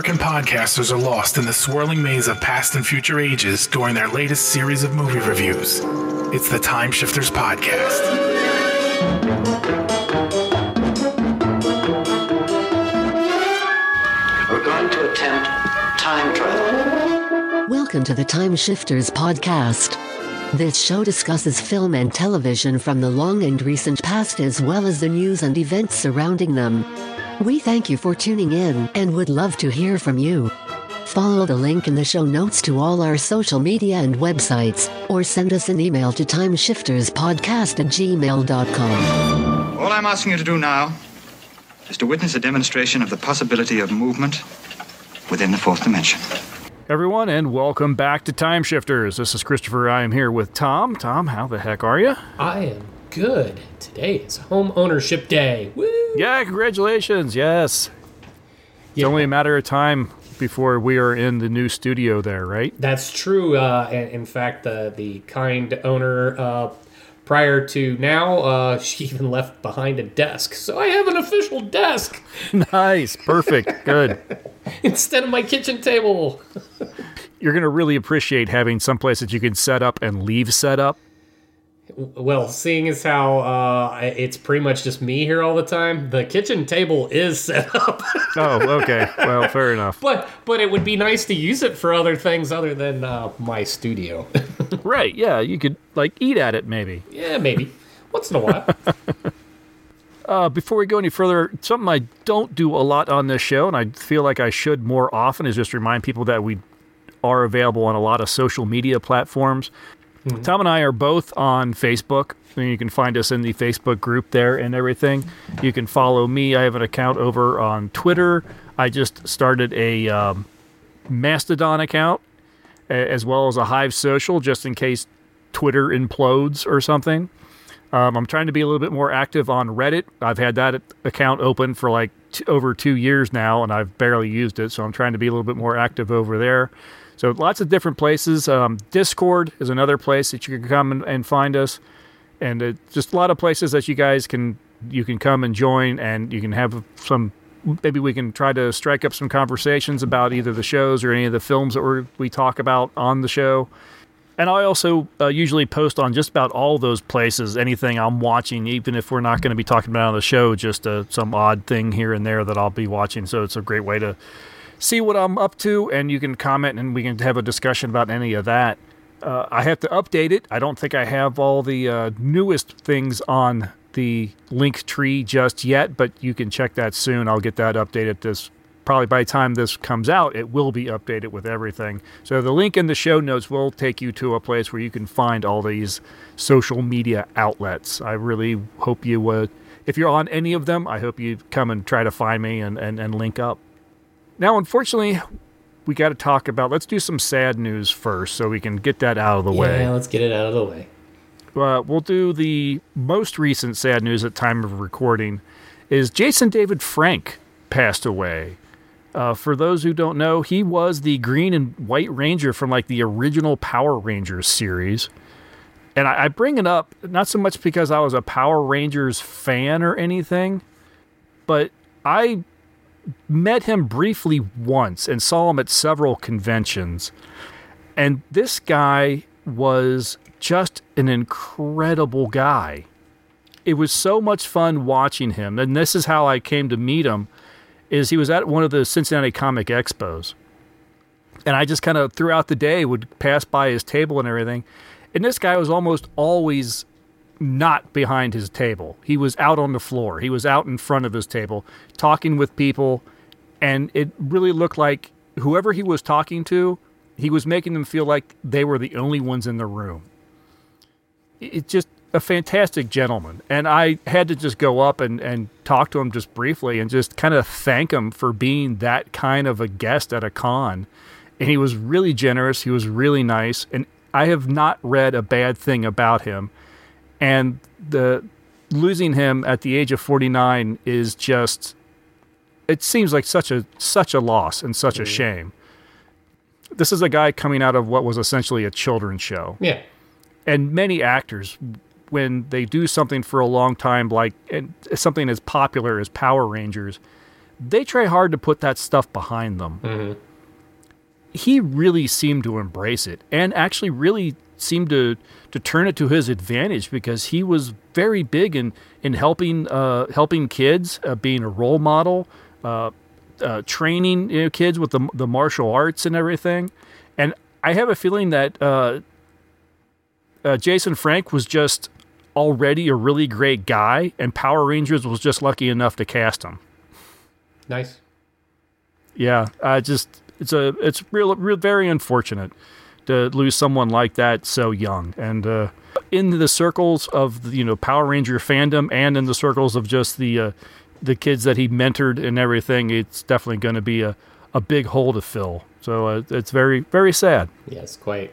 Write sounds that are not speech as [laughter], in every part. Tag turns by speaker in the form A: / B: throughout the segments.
A: American podcasters are lost in the swirling maze of past and future ages during their latest series of movie reviews. It's the Time Shifters Podcast.
B: We're going to attempt time travel.
C: Welcome to the Time Shifters podcast. This show discusses film and television from the long and recent past as well as the news and events surrounding them. We thank you for tuning in and would love to hear from you. Follow the link in the show notes to all our social media and websites, or send us an email to timeshifterspodcast at gmail.com.
D: All I'm asking you to do now is to witness a demonstration of the possibility of movement within the fourth dimension.
E: Everyone, and welcome back to Time Shifters. This is Christopher. I am here with Tom. Tom, how the heck are you?
F: I am good. Today is home ownership day. Woo!
E: Yeah, congratulations. Yes. It's only a matter of time before we are in the new studio there, right?
F: That's true. Uh, in, fact, the the kind owner uh, prior to now, uh, [laughs] she even left behind a desk, so I have an official desk [laughs]
E: nice. Perfect. Good. [laughs]
F: instead of my kitchen table.
E: You're going to really appreciate having some place that you can set up and leave set up.
F: Well, seeing as how uh, it's pretty much just me here all the time, the kitchen table is [laughs] set up.
E: Oh, okay. Well, fair enough. [laughs]
F: but but it would be nice to use it for other things other than uh, my studio. [laughs]
E: Right. Yeah. You could, like, eat at it maybe.
F: yeah, maybe once in a while.
E: Uh, before we go any further, something I don't do a lot on this show, and I feel like I should more often, is just remind people that we are available on a lot of social media platforms. Tom and I are both on Facebook. and You can find us in the Facebook group there and everything. You can follow me. I have an account over on Twitter. I just started a um, Mastodon account as well as a Hive Social just in case Twitter implodes or something. Um, I'm trying to be a little bit more active on Reddit. I've had that account open for like t- over two years now, and I've barely used it. So I'm trying to be a little bit more active over there. So lots of different places. Um, Discord is another place that you can come and, and find us, and uh, just a lot of places that you guys can you can come and join, and you can have some. Maybe we can try to strike up some conversations about either the shows or any of the films that we're, we talk about on the show. And I also uh, usually post on just about all those places anything I'm watching, even if we're not going to be talking about on the show, just uh, some odd thing here and there that I'll be watching. So it's a great way to see what I'm up to, and you can comment and we can have a discussion about any of that. Uh, I have to update it. I don't think I have all the uh, newest things on the link tree just yet, but you can check that soon. I'll get that updated this probably by the time this comes out, it will be updated with everything. So the link in the show notes will take you to a place where you can find all these social media outlets. I really hope you would. If you're on any of them, I hope you come and try to find me and, and, and link up. Now, unfortunately, we got to talk about. Let's do some sad news first, so we can get that out of the way.
F: Yeah, let's get it out of the way.
E: Uh, we'll do the most recent sad news at time of recording. Is Jason David Frank passed away? Uh, for those who don't know, he was the Green and White Ranger from like the original Power Rangers series. And I, I bring it up not so much because I was a Power Rangers fan or anything, but I met him briefly once and saw him at several conventions. And this guy was just an incredible guy. It was so much fun watching him. And this is how I came to meet him is he was at one of the Cincinnati Comic Expos. And I just kind of throughout the day would pass by his table and everything. And this guy was almost always not behind his table. He was out on the floor. He was out in front of his table talking with people and it really looked like whoever he was talking to, he was making them feel like they were the only ones in the room. It's just a fantastic gentleman. And I had to just go up and, and talk to him just briefly and just kind of thank him for being that kind of a guest at a con. And he was really generous. He was really nice. And I have not read a bad thing about him. And the losing him at the age of 49 is just it seems like such a such a loss and such a mm. shame. This is a guy coming out of what was essentially a children's show
F: Yeah.
E: and many actors when they do something for a long time like and something as popular as power rangers they try hard to put that stuff behind them. Mm-hmm. He really seemed to embrace it and actually really seemed to to turn it to his advantage because he was very big in in helping uh, helping kids, uh, being a role model, uh, uh, training you know, kids with the the martial arts and everything. And I have a feeling that uh, uh, Jason Frank was just already a really great guy, and Power Rangers was just lucky enough to cast him.
F: Nice.
E: Yeah, I just it's a it's real, real very unfortunate to lose someone like that so young and uh, in the circles of the, you know Power Ranger fandom and in the circles of just the uh, the kids that he mentored and everything. It's definitely going to be a a big hole to fill. So uh, it's very very sad.
F: Yes, quite.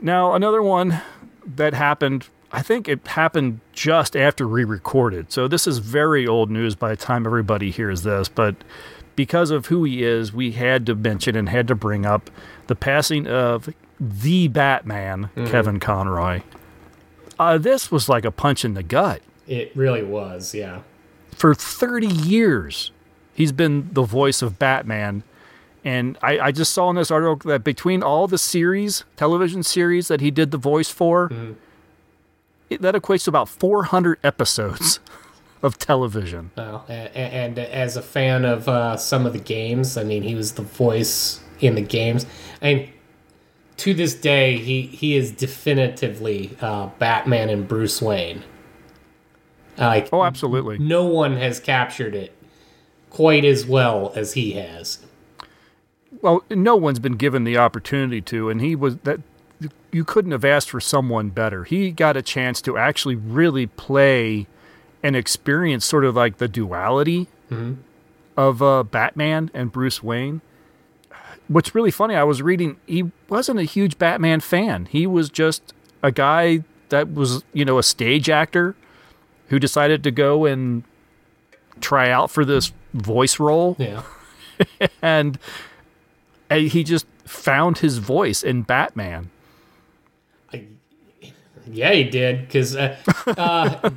E: Now, another one that happened, I think it happened just after we recorded. So this is very old news by the time everybody hears this, but because of who he is, we had to mention and had to bring up the passing of the Batman, Kevin Conroy. Uh, this was like a punch in the gut.
F: It really was, yeah.
E: For 30 years, he's been the voice of Batman. And I, I just saw in this article that between all the series, television series that he did the voice for, it, that equates to about 400 episodes [laughs] of television.
F: Oh, a- a- and, as a fan of uh, some of the games, I mean, he was the voice in the games. I mean, to this day, he he is definitively uh, Batman and Bruce Wayne. Like,
E: Oh, absolutely.
F: no one has captured it quite as well as he has.
E: Well, no one's been given the opportunity to, and he was that. You couldn't have asked for someone better. He got a chance to actually really play and experience sort of like the duality of uh, Batman and Bruce Wayne. What's really funny, I was reading, he wasn't a huge Batman fan. He was just a guy that was, you know, a stage actor who decided to go and try out for this voice role
F: Yeah. [laughs]
E: and uh, he just found his voice in Batman.
F: Yeah, he did. Because, uh, [laughs] uh,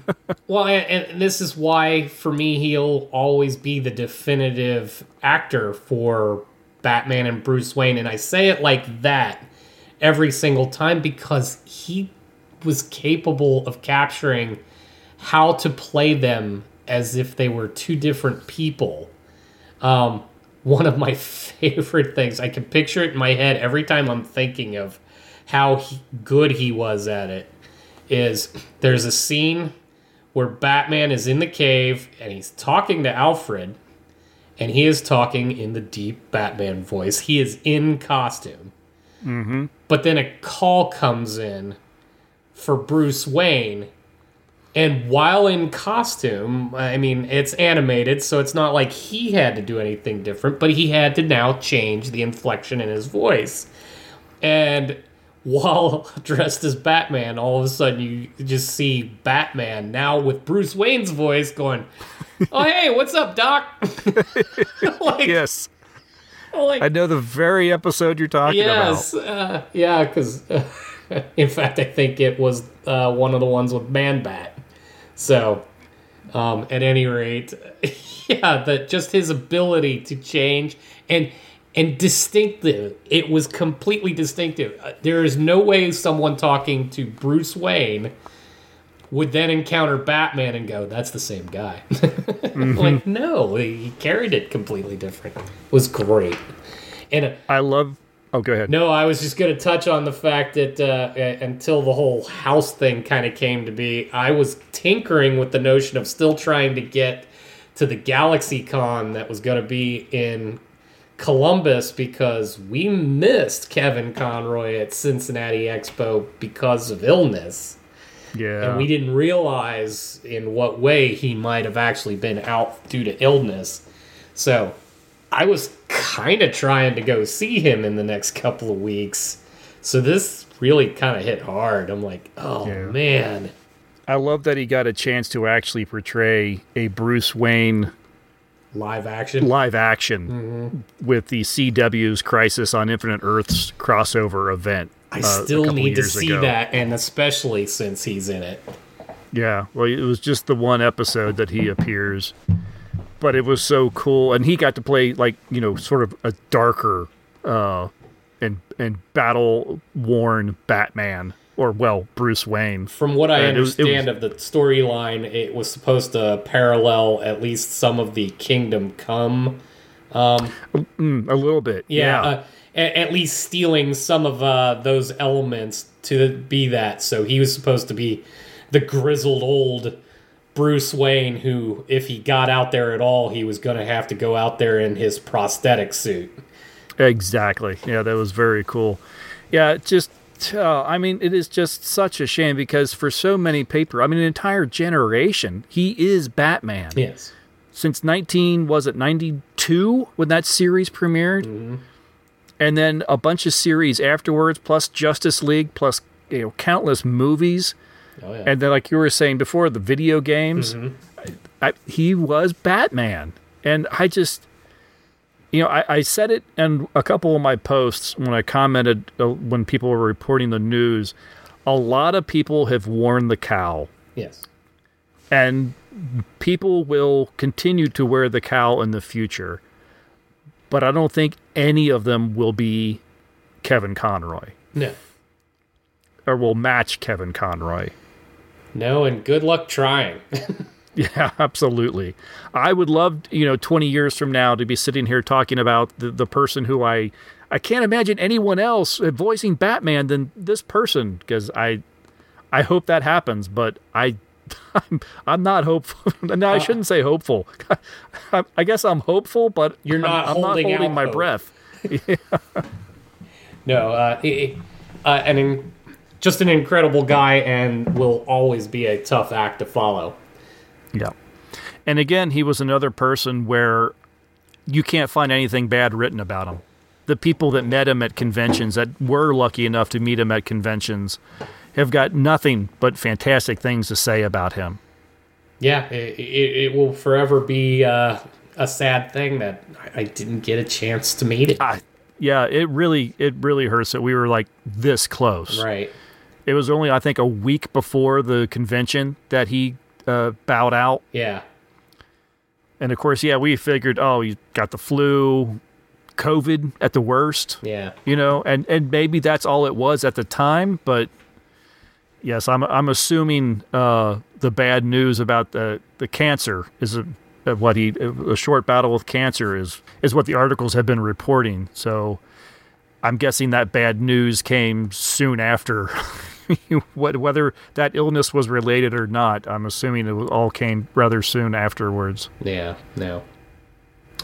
F: well, and, and this is why, for me, he'll always be the definitive actor for Batman and Bruce Wayne. And I say it like that every single time because he was capable of capturing how to play them as if they were two different people. Um, one of my [laughs] favorite things, I can picture it in my head every time I'm thinking of how he, good he was at it is there's a scene where Batman is in the cave and he's talking to Alfred and he is talking in the deep Batman voice. He is in costume. Mm-hmm. But then a call comes in for Bruce Wayne. And while in costume, I mean, it's animated, so it's not like he had to do anything different, but he had to now change the inflection in his voice. And while [laughs] dressed as Batman, all of a sudden you just see Batman now with Bruce Wayne's voice going, "Oh [laughs] hey, what's up, Doc?" [laughs] like,
E: Yes,
F: like,
E: I know the very episode you're talking about.
F: yes, uh, yeah, because in fact, I think it was uh, one of the ones with Man Bat. So, um, at any rate, yeah, that just his ability to change and and distinctive. It was completely distinctive. Uh, There is no way someone talking to Bruce Wayne would then encounter Batman and go, "That's the same guy." [laughs] like, no, he carried it completely different. It was great, and. Uh.
E: I love. Oh, go ahead.
F: no, I was just going to touch on the fact that uh, until the whole house thing kind of came to be, I was tinkering with the notion of still trying to get to the Galaxy Con that was going to be in Columbus because we missed Kevin Conroy at Cincinnati Expo because of illness.
E: Yeah,
F: And we didn't realize in what way he might have actually been out due to illness. So I was kind of trying to go see him in the next couple of weeks. So this really kind of hit hard. I'm like, oh
E: Yeah.
F: man.
E: I love that he got a chance to actually portray a Bruce Wayne
F: Live action.
E: live action with the CW's Crisis on Infinite Earths crossover event.
F: I
E: uh,
F: still need to see
E: ago.
F: that, and especially since he's in it.
E: Yeah, well, it was just the one episode that he appears. but it was so cool, and he got to play like you know sort of a darker uh, and and battle worn Batman, or well Bruce Wayne.
F: From what I
E: And it was- it
F: understand of the storyline, it was supposed to parallel at least some of the Kingdom Come.
E: Mm, a little bit,
F: Yeah,
E: yeah.
F: Uh, a- at least stealing some of uh, those elements to be that. So he was supposed to be the grizzled old Bruce Wayne, who, if he got out there at all, he was going to have to go out there in his prosthetic suit.
E: Exactly. Yeah, that was very cool. Yeah, just uh, I mean, it is just such a shame because for so many paper, I mean, an entire generation, he is Batman.
F: Yes.
E: Since 19 was it 92 when that series premiered? And then a bunch of series afterwards plus Justice League plus you know countless movies.
F: Oh yeah.
E: And then like you were saying before the video games, I, he was Batman. And I just you know, I, I said it in a couple of my posts when I commented uh, when people were reporting the news. A lot of people have worn the cowl,
F: yes.
E: and people will continue to wear the cowl in the future. But I don't think any of them will be Kevin Conroy
F: No.
E: or will match Kevin Conroy.
F: No, and good luck trying. [laughs] [laughs]
E: Yeah, absolutely. I would love, you know, 20 years from now to be sitting here talking about the, the person who I I can't imagine anyone else voicing Batman than this person because I I hope that happens, but I [laughs] I'm, I'm not hopeful. [laughs] no, I shouldn't say hopeful. I, I guess I'm hopeful, but
F: You're not
E: I'm, I'm
F: holding
E: not holding my
F: hope.
E: breath.
F: No, uh, it- uh, in, just an incredible guy, and will always be a tough act to follow.
E: Yeah. And again, he was another person where you can't find anything bad written about him. The people that met him at conventions, that were lucky enough to meet him at conventions, have got nothing but fantastic things to say about him.
F: Yeah, it, it, it will forever be uh, a sad thing that I, didn't get a chance to meet it.
E: I, yeah, it really, it really hurts that we were like this close.
F: Right.
E: It was only, I think, a week before the convention that he uh, bowed out.
F: Yeah.
E: And of course, yeah, we figured, oh, he got the flu, COVID at the worst.
F: Yeah.
E: you know, and and maybe that's all it was at the time, but yes, I'm I'm assuming uh, the bad news about the the cancer is a, of what he a short battle with cancer is is what the articles have been reporting. So I'm guessing that bad news came soon after. [laughs] [laughs] what whether that illness was related or not, I'm assuming it all came rather soon afterwards.
F: Yeah. No.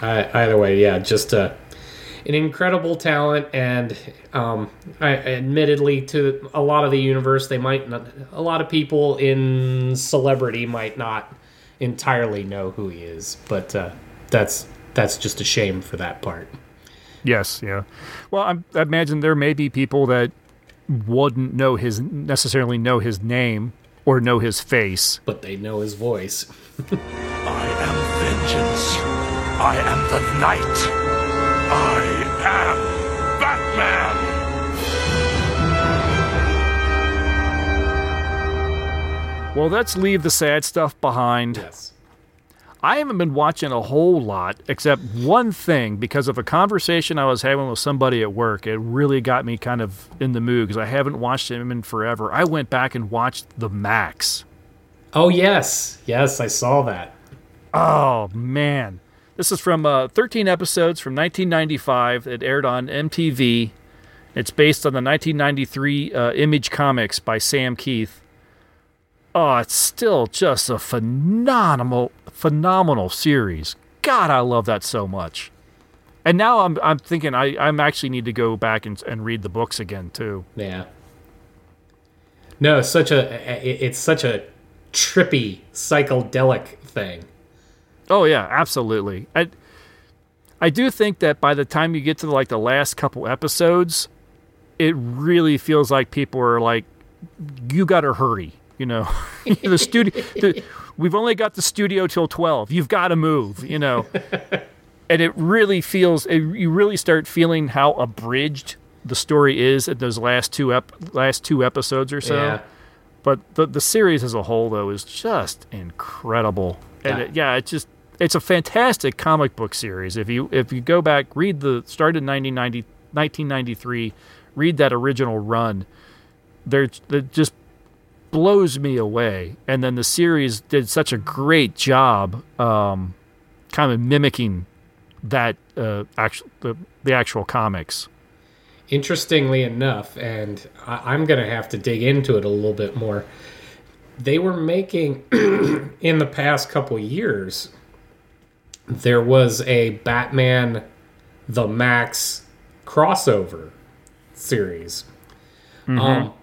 F: I, either way, yeah, just uh, an incredible talent, and um, I, admittedly, to a lot of the universe, they might not. A lot of people in celebrity might not entirely know who he is, but uh, that's that's just a shame for that part.
E: Yes, yeah. Well, I'm, I imagine there may be people that wouldn't know his necessarily know his name or know his face.
F: But they know his voice. [laughs]
A: I am vengeance. I am the night. I am Batman.
E: Well, let's leave the sad stuff behind.
F: Yes.
E: I haven't been watching a whole lot except one thing because of a conversation I was having with somebody at work. It really got me kind of in the mood because I haven't watched him in forever. I went back and watched The Maxx.
F: Oh yes, yes, I saw that.
E: Oh man, this is from uh, 13 episodes from 1995. It aired on MTV. It's based on the 1993 uh, Image Comics by Sam Kieth. Oh, it's still just a phenomenal, phenomenal series. God, I love that so much. And now I'm I'm thinking I I'm actually need to go back and and read the books again too.
F: Yeah. No, it's such a it's such a trippy psychedelic thing.
E: Oh yeah, absolutely. I I do think that by the time you get to like the last couple episodes, it really feels like people are like, "You got to hurry," [laughs] you know. the studio, the, we've only got the studio till twelve. You've got to move, you know. [laughs] and it really feels, it, you really start feeling how abridged the story is at those last two ep- last two episodes or so.
F: Yeah.
E: But the the series as a whole though is just incredible. And
F: Yeah.
E: it, yeah, it just it's a fantastic comic book series. If you if you go back, read the started in 1990, 1993, read that original run. There, it just blows me away. And then the series did such a great job, um, kind of mimicking that uh, actual the, the actual comics.
F: Interestingly enough, and I, I'm going to have to dig into it a little bit more. They were making [clears throat] in the past couple years. There was a Batman, the Maxx crossover series. Um,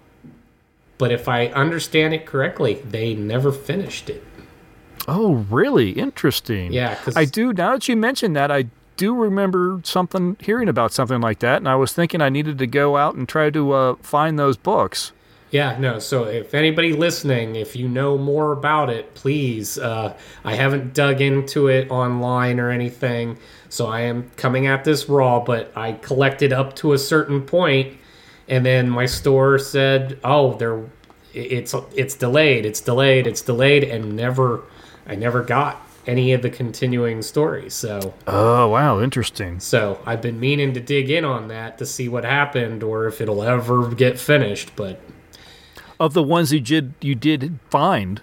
F: but if I understand it correctly, they never finished it.
E: Oh, really? Interesting.
F: Yeah, 'cause-
E: I do. Now that you mention that, I do remember something, hearing about something like that, and I was thinking I needed to go out and try to uh, find those books.
F: Yeah, no. So if anybody listening, if you know more about it, please. Uh, I haven't dug into it online or anything, so I am coming at this raw. But I collected up to a certain point, and then my store said, "Oh, there, it's it's delayed, it's delayed, it's delayed," and never, I never got any of the continuing stories. So
E: Oh, wow, interesting.
F: so I've been meaning to dig in on that to see what happened or if it'll ever get finished, but.
E: Of the ones you did you did find,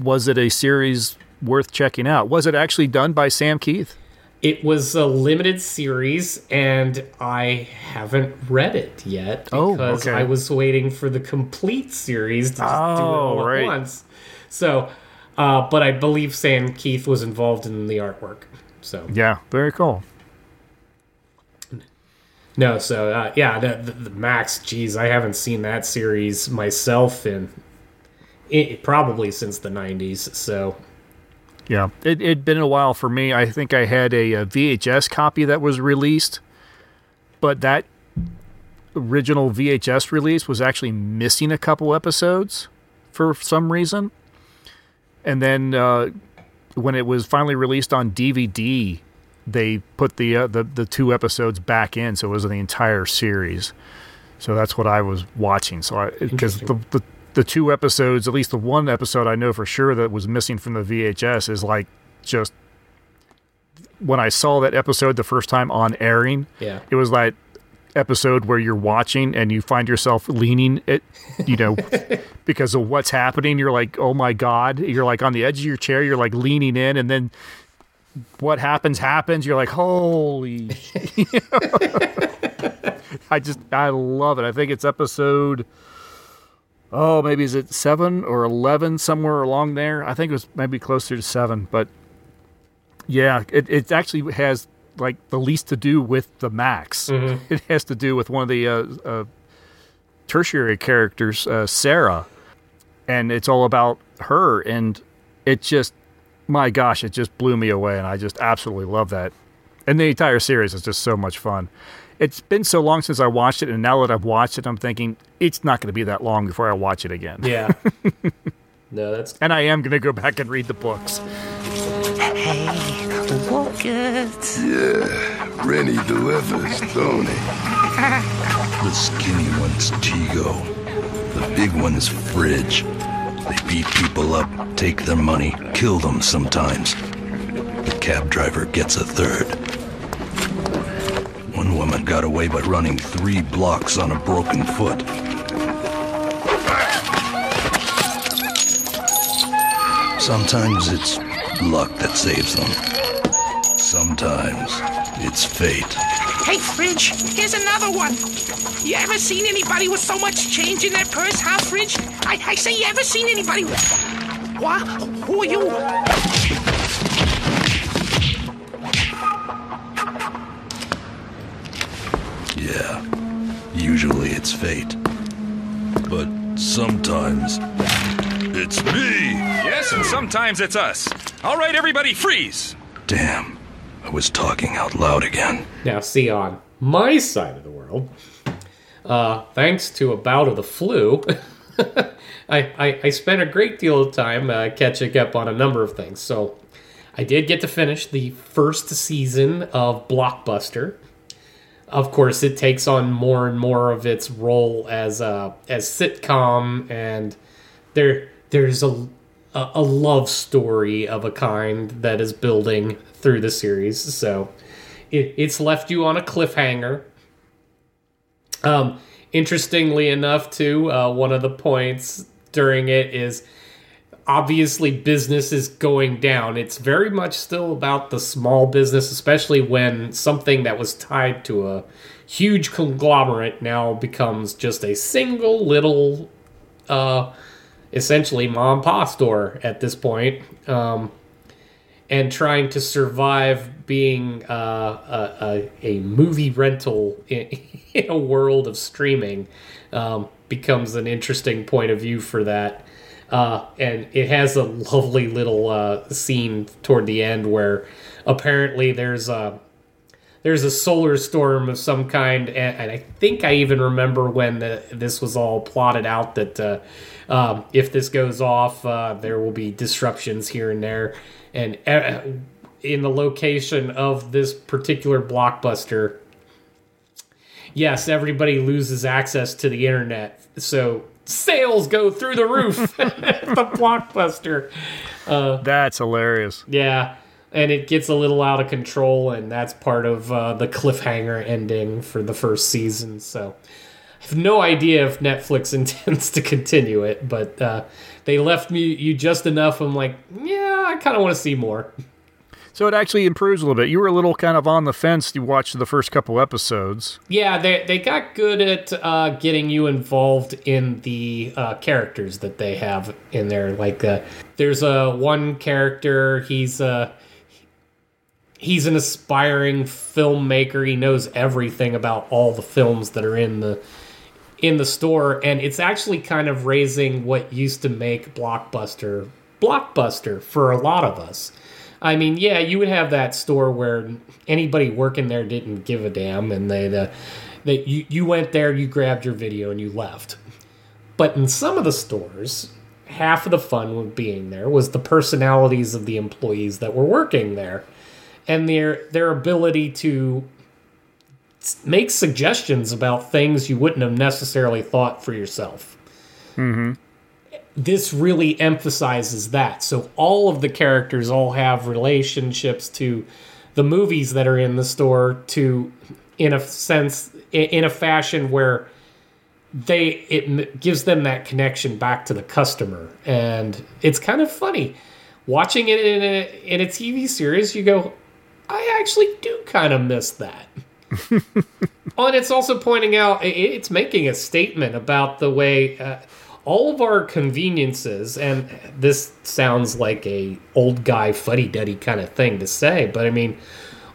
E: was it a series worth checking out? Was it actually done by Sam Kieth?
F: It was a limited series, and I haven't read it yet
E: Oh,
F: because
E: okay.
F: I was waiting for the complete series to just do it
E: Oh,
F: all
E: right.
F: at once. So, uh, but I believe Sam Kieth was involved in the artwork. So
E: Yeah, very cool.
F: no, so uh, yeah, the, the, the Maxx. Geez, I haven't seen that series myself in it, probably since the '90s. So
E: Yeah, it had been a while for me. I think I had a, a VHS copy that was released, but that original VHS release was actually missing a couple episodes for some reason. And then uh, when it was finally released on DVD, they put the, uh, the the two episodes back in, so it was the entire series. So that's what I was watching. So I because the, the the two episodes, at least the one episode I know for sure that was missing from the VHS is like just when I saw that episode the first time on airing,
F: yeah,
E: it was like episode where you're watching and you find yourself leaning it you know [laughs] because of what's happening. You're like oh my god. You're like on the edge of your chair. You're like leaning in and then what happens happens. You're like holy [laughs] [laughs] i just i love it. I think it's episode oh maybe is it 7 or 11 somewhere along there? I think it was maybe closer to 7 but yeah it, it actually has like the least to do with the Maxx. [laughs] It has to do with one of the uh, uh, tertiary characters uh, sarah and it's all about her and it just my gosh it just blew me away and i just absolutely love that. And the entire series is just so much fun it's been so long since i watched it and now that i've watched it i'm thinking it's not going to be that long before i watch it again
F: yeah. [laughs] no, that's
E: and i am going to go back and read the books Hey, Walker.
G: Yeah, Rennie delivers, don't he?
H: The skinny one's Tigo. The big one's Fridge. They beat people up, take their money, kill them sometimes. The cab driver gets a third. One woman got away by running three blocks on a broken foot. Sometimes it's luck that saves them. Sometimes it's fate.
I: Hey, Fridge, here's another one. You ever seen anybody with so much change in their purse, huh, Fridge? I, I say, you ever seen anybody with... What? Who are you?
H: Usually it's fate. But sometimes it's me!
J: Yes, and sometimes it's us. All right, everybody, freeze!
H: Damn, I was talking out loud again.
F: Now, see, on my side of the world, uh, thanks to a bout of the flu, [laughs] I, I, I spent a great deal of time uh, catching up on a number of things. So, I did get to finish the first season of Blockbuster. Of course, it takes on more and more of its role as a as sitcom, and there there's a a, love story of a kind that is building through the series. So it, it's left you on a cliffhanger. Um, interestingly enough, too, uh, one of the points during it is obviously business is going down. It's very much still about the small business, especially when something that was tied to a huge conglomerate now becomes just a single little, uh, essentially mom pop store at this point. Um, and trying to survive being uh, a, a, a movie rental in, [laughs] in a world of streaming um, becomes an interesting point of view for that. Uh, and it has a lovely little uh, scene toward the end where apparently there's a there's a solar storm of some kind, and, and I think I even remember when the, this was all plotted out that uh, um, if this goes off, uh, there will be disruptions here and there, and uh, in the location of this particular blockbuster, yes, everybody loses access to the internet, so sales go through the roof. [laughs] [laughs] The blockbuster.
E: Uh, that's hilarious.
F: Yeah and it gets a little out of control and that's part of uh, the cliffhanger ending for the first season so. I have no idea if netflix [laughs] intends to continue it but uh, they left me you just enough i'm like yeah i kind of want to see more
E: so it actually improves a little bit. You were a little kind of on the fence. You watched the first couple episodes.
F: Yeah, they they got good at uh, getting you involved in the uh, characters that they have in there. Like, uh, there's a one character. He's a he's an aspiring filmmaker. He knows everything about all the films that are in the in the store, and it's actually kind of raising what used to make blockbuster blockbuster for a lot of us I mean, yeah, you would have that store where anybody working there didn't give a damn, and they, uh, they you, you went there, you grabbed your video, and you left. But in some of the stores, half of the fun of being there was the personalities of the employees that were working there, and their their ability to make suggestions about things you wouldn't have necessarily thought for yourself.
E: Mm-hmm
F: this really emphasizes that. So all of the characters all have relationships to the movies that are in the store to in a sense in a fashion where they it gives them that connection back to the customer and it's kind of funny watching it in a in a TV series you go I actually do kind of miss that. [laughs] oh, and it's also pointing out it's making a statement about the way uh, all of our conveniences and this sounds like a old guy fuddy-duddy kind of thing to say but i mean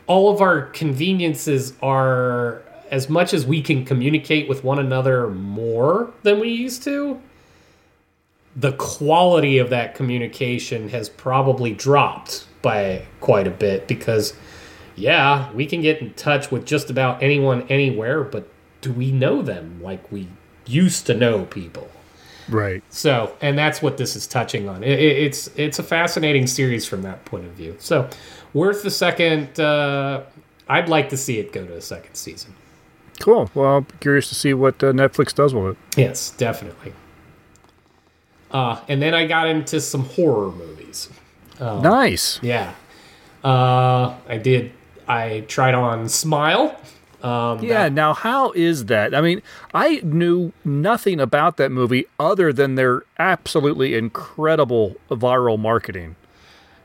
F: all of our conveniences are as much as we can communicate with one another more than we used to the quality of that communication has probably dropped by quite a bit because yeah we can get in touch with just about anyone anywhere but do we know them like we used to know people
E: Right.
F: So, and that's what this is touching on. It, it, it's it's a fascinating series from that point of view. So, worth the second. Uh, I'd like to see it go to a second season.
E: Cool. Well, I'm curious to see what uh, Netflix does with it.
F: Yes, definitely. Uh, and then I got into some horror movies.
E: Um, nice.
F: Yeah. Uh, I did. I tried on Smile. Um,
E: yeah. That, now, how is that? I mean, I knew nothing about that movie other than their absolutely incredible viral marketing.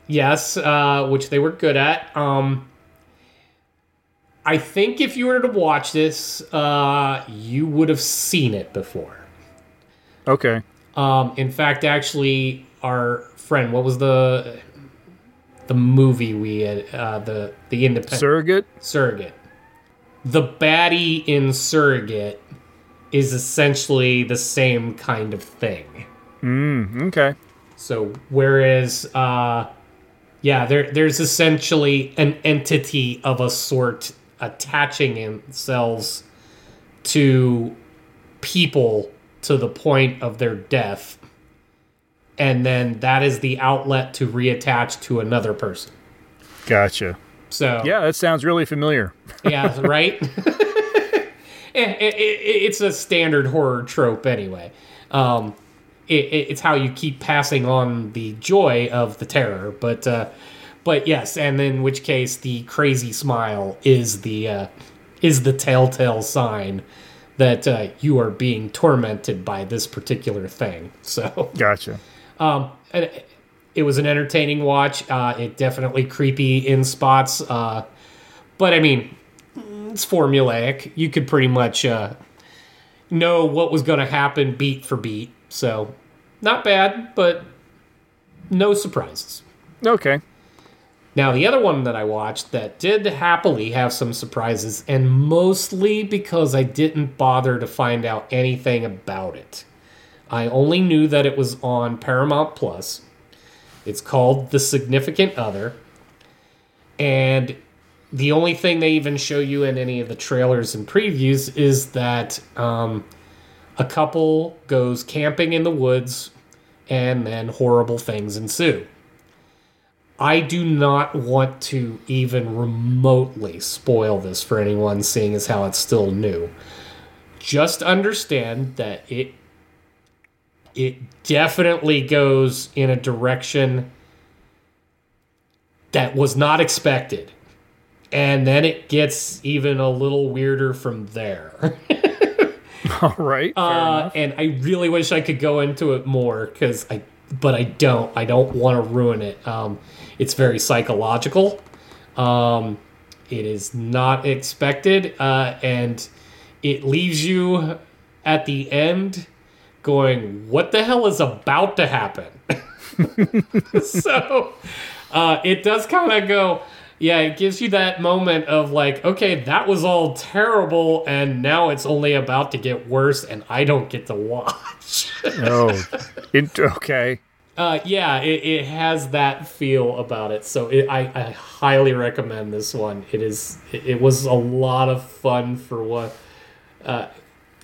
F: Yes, uh, which they were good at. Um, I think if you were to watch this, uh, you would have seen it before.
E: Okay.
F: Um, in fact, actually, our friend, what was the the movie we had? Uh, the the independent
E: surrogate.
F: Surrogate the baddie in Surrogate is essentially the same kind of thing.
E: Mm, okay.
F: So whereas, uh, yeah, there there's essentially an entity of a sort attaching themselves to people to the point of their death, and then that is the outlet to reattach to another person.
E: Gotcha.
F: So
E: yeah, that sounds really familiar. [laughs]
F: yeah, right. it, it, it, it's a standard horror trope anyway. Um, it, it, it's how you keep passing on the joy of the terror. But uh, but yes, and in which case the crazy smile is the uh, is the telltale sign that uh, you are being tormented by this particular thing. So
E: Gotcha.
F: um, and it- was an entertaining watch. Uh, it definitely creepy in spots, uh, but I mean, it's formulaic. You could pretty much uh, know what was going to happen beat for beat. So, not bad, but no surprises.
E: Okay.
F: Now, the other one that I watched that did happily have some surprises, and mostly because I didn't bother to find out anything about it. I only knew that it was on Paramount Plus. It's called The Significant Other. And the only thing they even show you in any of the trailers and previews is that um, a couple goes camping in the woods and then horrible things ensue. I do not want to even remotely spoil this for anyone, seeing as how it's still new. Just understand that it it definitely goes in a direction that was not expected. And then it gets even a little weirder from there. [laughs]
E: All right.
F: Uh, and I really wish I could go into it more because I, but I don't. I don't want to ruin it. Um, it's very psychological. Um, it is not expected, uh, and it leaves you at the end going, "What the hell is about to happen?" [laughs] so uh, it does kind of go yeah it gives you that moment of like okay that was all terrible and now it's only about to get worse and i don't get to watch [laughs]
E: oh, it, okay.
F: uh, yeah it, it has that feel about it so it, I, I highly recommend this one it is it, it was a lot of fun for what uh,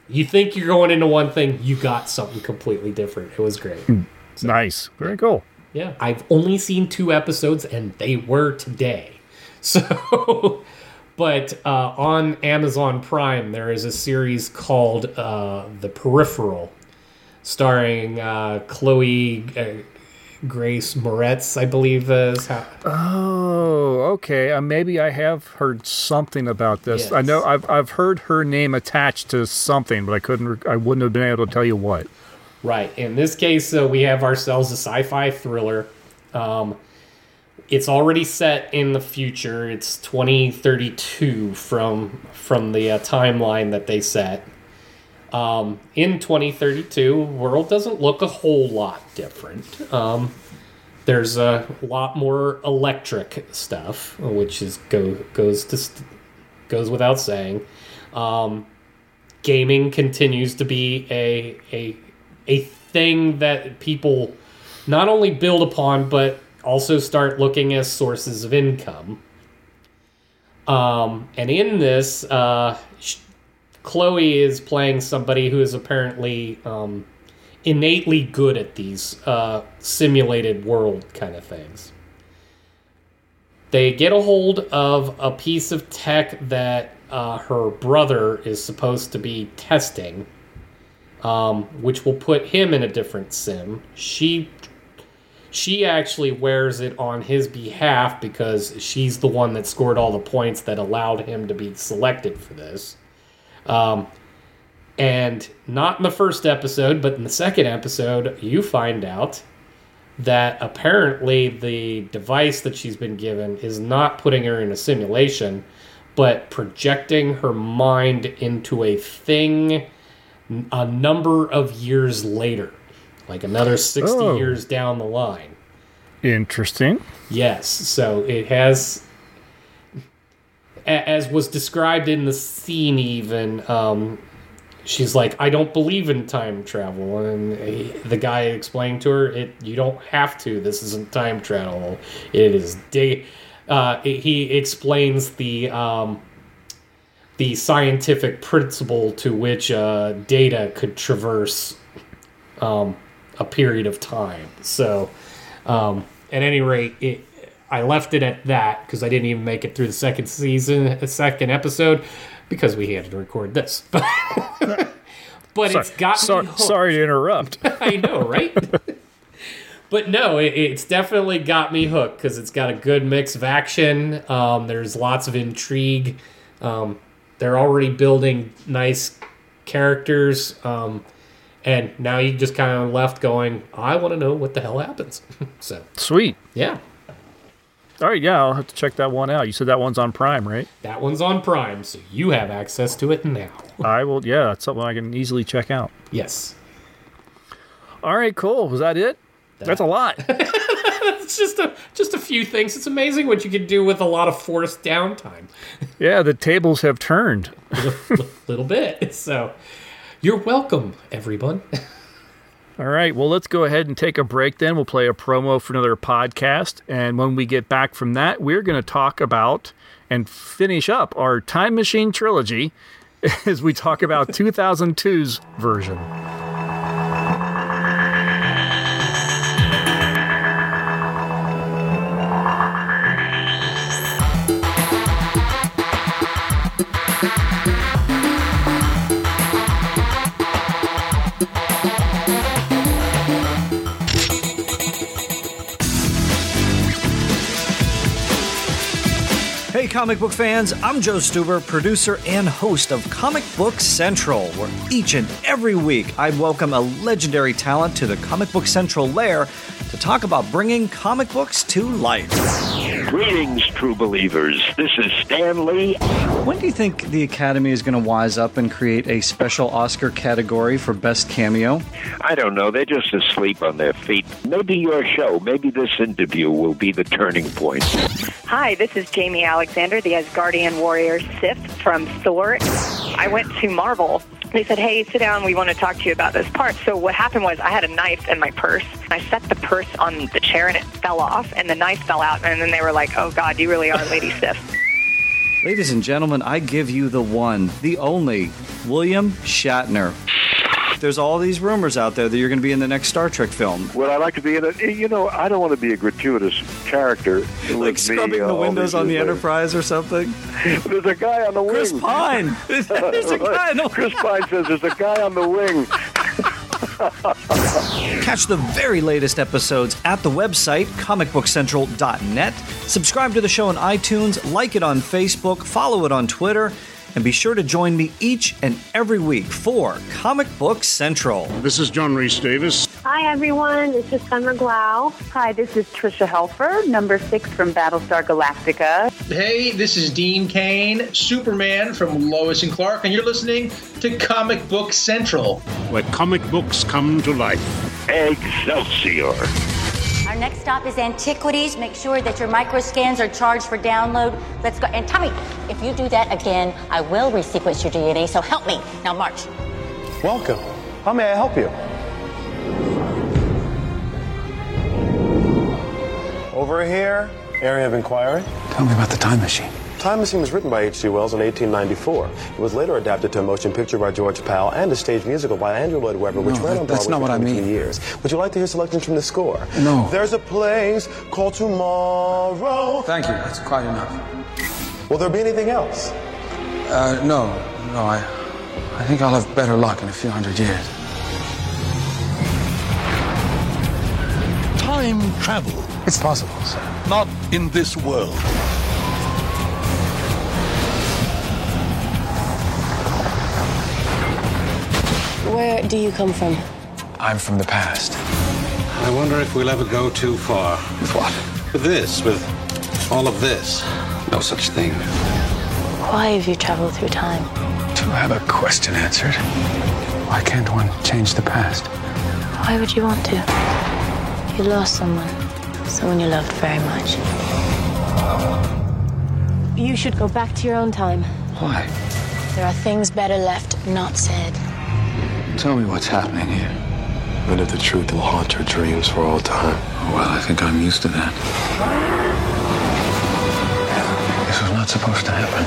F: you think you're going into one thing you got something completely different it was great
E: Nice. Very cool.
F: Yeah, I've only seen two episodes, and they were today. [laughs] So, but uh, on Amazon Prime, there is a series called uh, The Peripheral, starring uh, Chloe uh, Grace Moretz, I believe is how.
E: Oh, okay. Uh, maybe I have heard something about this. I know I've I've heard her name attached to something, but I couldn't. I wouldn't have been able to tell you what.
F: Right. In this case, uh, we have ourselves a sci-fi thriller. Um, it's already set in the future. It's 2032 from from the uh, timeline that they set. Um, in 2032, world doesn't look a whole lot different. Um, there's a lot more electric stuff, which is go goes to st- goes without saying. Um, gaming continues to be a a a thing that people not only build upon but also start looking as sources of income. Um, and in this, uh, Chloe is playing somebody who is apparently um, innately good at these uh, simulated world kind of things. They get a hold of a piece of tech that uh, her brother is supposed to be testing, um, which will put him in a different sim. She she actually wears it on his behalf because she's the one that scored all the points that allowed him to be selected for this. Um, and not in the first episode, but in the second episode, you find out that apparently the device that she's been given is not putting her in a simulation, but projecting her mind into a thing a number of years later, like another 60
E: Oh.
F: years down the line.
E: Interesting.
F: Yes, so it has, as was described in the scene, even. Um, she's like, "I don't believe in time travel," and he, the guy explained to her, "It you don't have to. This isn't time travel. It is day." Uh, he explains the um, the scientific principle to which uh, data could traverse um, a period of time. So, um, at any rate, it, I left it at that because I didn't even make it through the second season, the second episode, because we had to record this. [laughs] but
E: Sorry-
F: it's got
E: sor-
F: me
E: sorry to interrupt. [laughs]
F: I know, right? [laughs] but no, it, it's definitely got me hooked because it's got a good mix of action. Um, there's lots of intrigue. Um, they're already building nice characters, um, and now you just kind of left going, I want to know what the hell happens. so
E: Sweet.
F: yeah,
E: All right, yeah, I'll have to check that one out. You said that one's on Prime, right?
F: that one's on Prime, so you have access to it now. [laughs]
E: I will. Yeah, that's something I can easily check out.
F: Yes.
E: All right, cool. Was that it? That's a lot. [laughs]
F: It's just a just a few things. It's amazing what you can do with a lot of forced downtime. [laughs]
E: yeah, the tables have turned.
F: a little bit. So you're welcome, everyone.
E: All right, well, let's go ahead and take a break then. We'll play a promo for another podcast. And when we get back from that, we're going to talk about and finish up our Time Machine trilogy [laughs] as we talk about 2002's version.
K: Comic book fans, I'm Joe Stuber, producer and host of Comic Book Central, where each and every week I welcome a legendary talent to the Comic Book Central lair to talk about bringing comic books to life.
L: Greetings, true believers. This is Stan Lee.
K: When do you think the Academy is going to wise up and create a special Oscar category for Best Cameo?
L: I don't know. They're just asleep on their feet. Maybe your show, maybe this interview will be the turning point.
M: Hi, this is Jaimie Alexander, the Asgardian warrior Sif from Thor. I went to Marvel. They said, hey, sit down. We want to talk to you about this part. So what happened was I had a knife in my purse. I set the purse on the chair and it fell off and the knife fell out. And then they were like, oh, God, you really are Lady Sif.
K: Ladies and gentlemen, I give you the one, the only, William Shatner. There's all these rumors out there that you're going to be in the next Star Trek film.
L: Would I like to be in it? Eh, you know, I don't want to be a gratuitous character. [laughs]
K: Like scrubbing the uh, windows on the Enterprise or something. [laughs]
L: There's a guy on the wing.
K: Chris Pine. [laughs] There's a guy on the
L: Chris Pine says there's a guy on the wing.
K: Catch the very latest episodes at the website comicbookcentral.net. Subscribe to the show on iTunes, like it on Facebook, follow it on Twitter, and be sure to join me each and every week for Comic Book Central.
N: This is John Rhys-Davies.
O: Hi, everyone. This is Summer Glau. Hi, this is Tricia Helfer, number six from Battlestar Galactica.
P: Hey, this is Dean Cain, Superman from Lois and Clark, and you're listening to Comic Book Central.
N: Where comic books come to life.
L: Excelsior.
Q: Our next stop is Antiquities. Make sure that your microscans are charged for download. Let's go. And Tommy, if you do that again, I will resequence your DNA, so help me. Now march.
R: Welcome. How may I help you? Over here, area of inquiry.
S: Tell me about the time machine.
R: Time Machine was written by H.G. Wells in 1894. It was later adapted to a motion picture by George Pal and a stage musical by Andrew Lloyd Webber, which
S: No,
R: ran
S: that-
R: on
S: that's
R: Broadway
S: not
R: for
S: what I mean.
R: years. Would you like to hear selections from the score?
S: No.
R: There's a place called Tomorrow.
S: Thank you. That's quite enough.
R: Will there be anything else?
S: Uh, no, no, I, I think I'll have better luck in a few hundred years.
H: Time travel.
S: It's possible, sir.
H: Not in this world.
T: Where do you come from?
S: I'm from the past.
U: I wonder if we'll ever go too far.
S: With what?
U: With this, with all of this.
S: No such thing.
T: Why have you traveled through time?
S: To have a question answered. Why can't one change the past?
T: Why would you want to? You lost someone, someone you loved very much. You should go back to your own time.
S: Why?
T: There are things better left not said.
S: Tell me what's happening here.
R: And if the truth will haunt your dreams for all time.
S: Well, I think I'm used to that. This was not supposed to happen.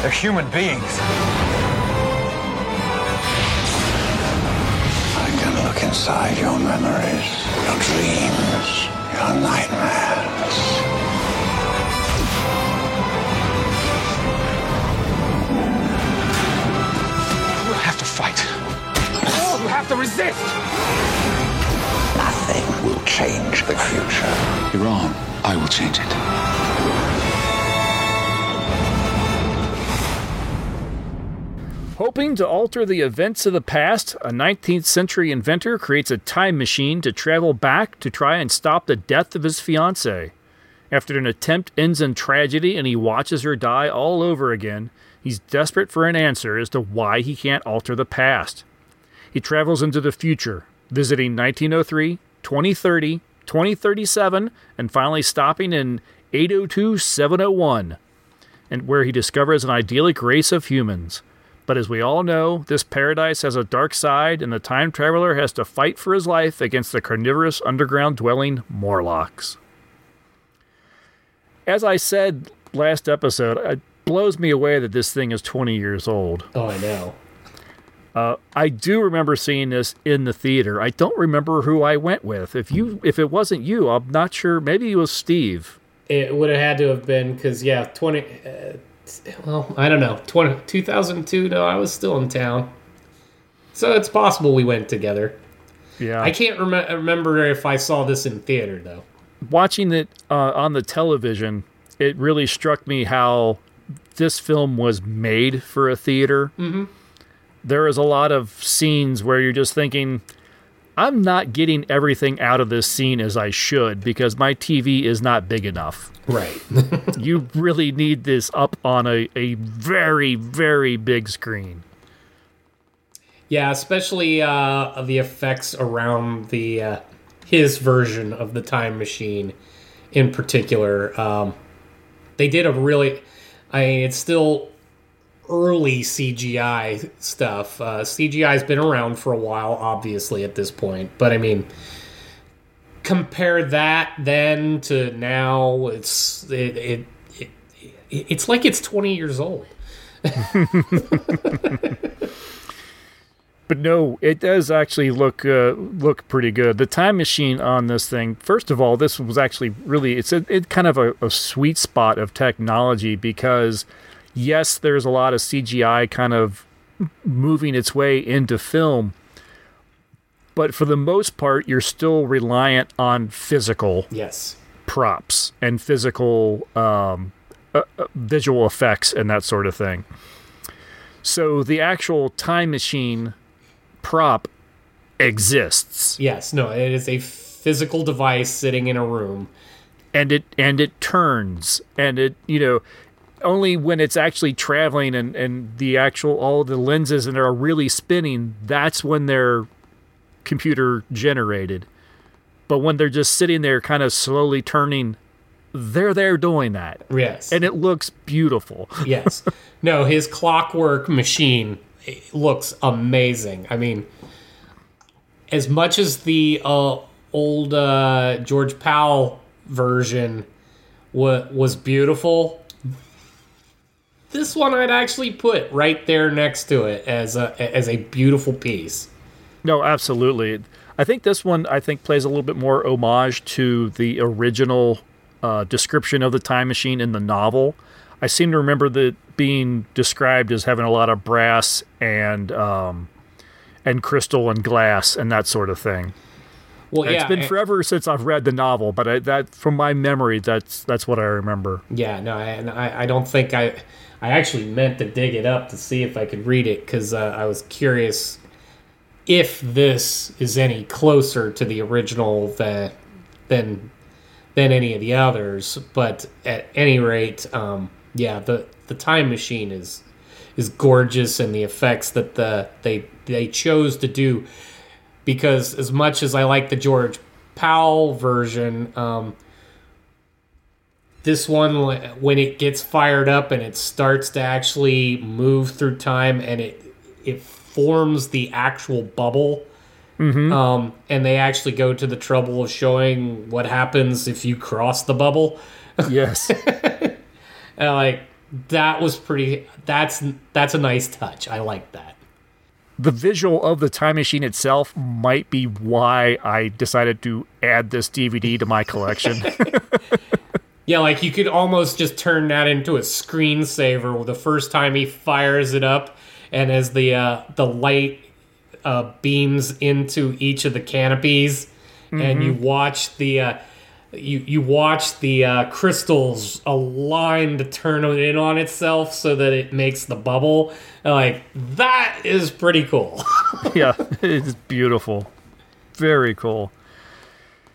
S: They're human beings.
H: I can look inside your memories, your dreams, your nightmares.
I: Have to resist.
G: Nothing will change the future.
S: You're wrong. I will change it.
E: Hoping to alter the events of the past, a 19th century inventor creates a time machine to travel back to try and stop the death of his fiancée. After an attempt ends in tragedy and he watches her die all over again, he's desperate for an answer as to why he can't alter the past. He travels into the future, visiting 1903, 2030, 2037, and finally stopping in 802 701, and where he discovers an idyllic race of humans. But as we all know, this paradise has a dark side, and the time traveler has to fight for his life against the carnivorous underground dwelling Morlocks. As I said last episode, it blows me away that this thing is 20 years old.
F: Oh, I know.
E: Uh, I do remember seeing this in the theater. I don't remember who I went with. If you, if it wasn't you, I'm not sure. Maybe it was Steve.
F: It would have had to have been because yeah, twenty. Uh, well, I don't know. 20, 2002. No, I was still in town, so it's possible we went together.
E: Yeah,
F: I can't rem- remember if I saw this in theater though.
E: Watching it uh, on the television, it really struck me how this film was made for a theater.
F: Mm-hmm.
E: There is a lot of scenes where you're just thinking, I'm not getting everything out of this scene as I should because my TV is not big enough.
F: Right. [laughs]
E: you really need this up on a, a very, very big screen.
F: Yeah, especially uh, the effects around the uh, his version of the time machine in particular. Um, they did a really, I mean, it's still early CGI stuff. Uh, CGI's been around for a while, obviously, at this point, but I mean, compare that then to now, it's it, it, it it's like it's twenty years old. [laughs]
E: but no, it does actually look uh, look pretty good. The time machine on this thing, first of all, this was actually really it's a it kind of a, a sweet spot of technology because yes, there's a lot of CGI kind of moving its way into film, but for the most part, you're still reliant on physical
F: yes
E: props and physical um, uh, uh, visual effects and that sort of thing. So the actual time machine prop exists.
F: Yes, no, it is a physical device sitting in a room,
E: and it and it turns and it you know only when it's actually traveling and and the actual all the lenses and they're really spinning that's when they're computer generated. But when they're just sitting there kind of slowly turning they're there doing that.
F: Yes.
E: And it looks beautiful. [laughs]
F: yes. No, his clockwork machine looks amazing. I mean, as much as the uh, old uh, George Pal version wa- was beautiful, this one I'd actually put right there next to it as a as a beautiful piece.
E: No, absolutely. I think this one I think plays a little bit more homage to the original uh, description of the time machine in the novel. I seem to remember that being described as having a lot of brass and um, and crystal and glass and that sort of thing.
F: Well,
E: it's
F: yeah,
E: been
F: and-
E: forever since I've read the novel, but I, that from my memory, that's that's what I remember.
F: Yeah, no, and I, I don't think I, I actually meant to dig it up to see if I could read it because uh, I was curious if this is any closer to the original than than than any of the others. But at any rate, um, yeah, the the time machine is is gorgeous, and the effects that the they they chose to do because as much as I like the George Pal version, um, this one when it gets fired up and it starts to actually move through time and it it forms the actual bubble.
E: Mhm.
F: Um, and they actually go to the trouble of showing what happens if you cross the bubble.
E: Yes. [laughs]
F: And, like that was pretty. That's that's a nice touch. I like that.
E: The visual of the time machine itself might be why I decided to add this DVD to my collection. [laughs] [laughs]
F: Yeah, like you could almost just turn that into a screensaver the first time he fires it up, and as the uh, the light uh, beams into each of the canopies, and you watch the uh, you you watch the uh, crystals align to turn in on itself so that it makes the bubble. Like that is pretty cool. [laughs]
E: yeah, it's beautiful. Very cool.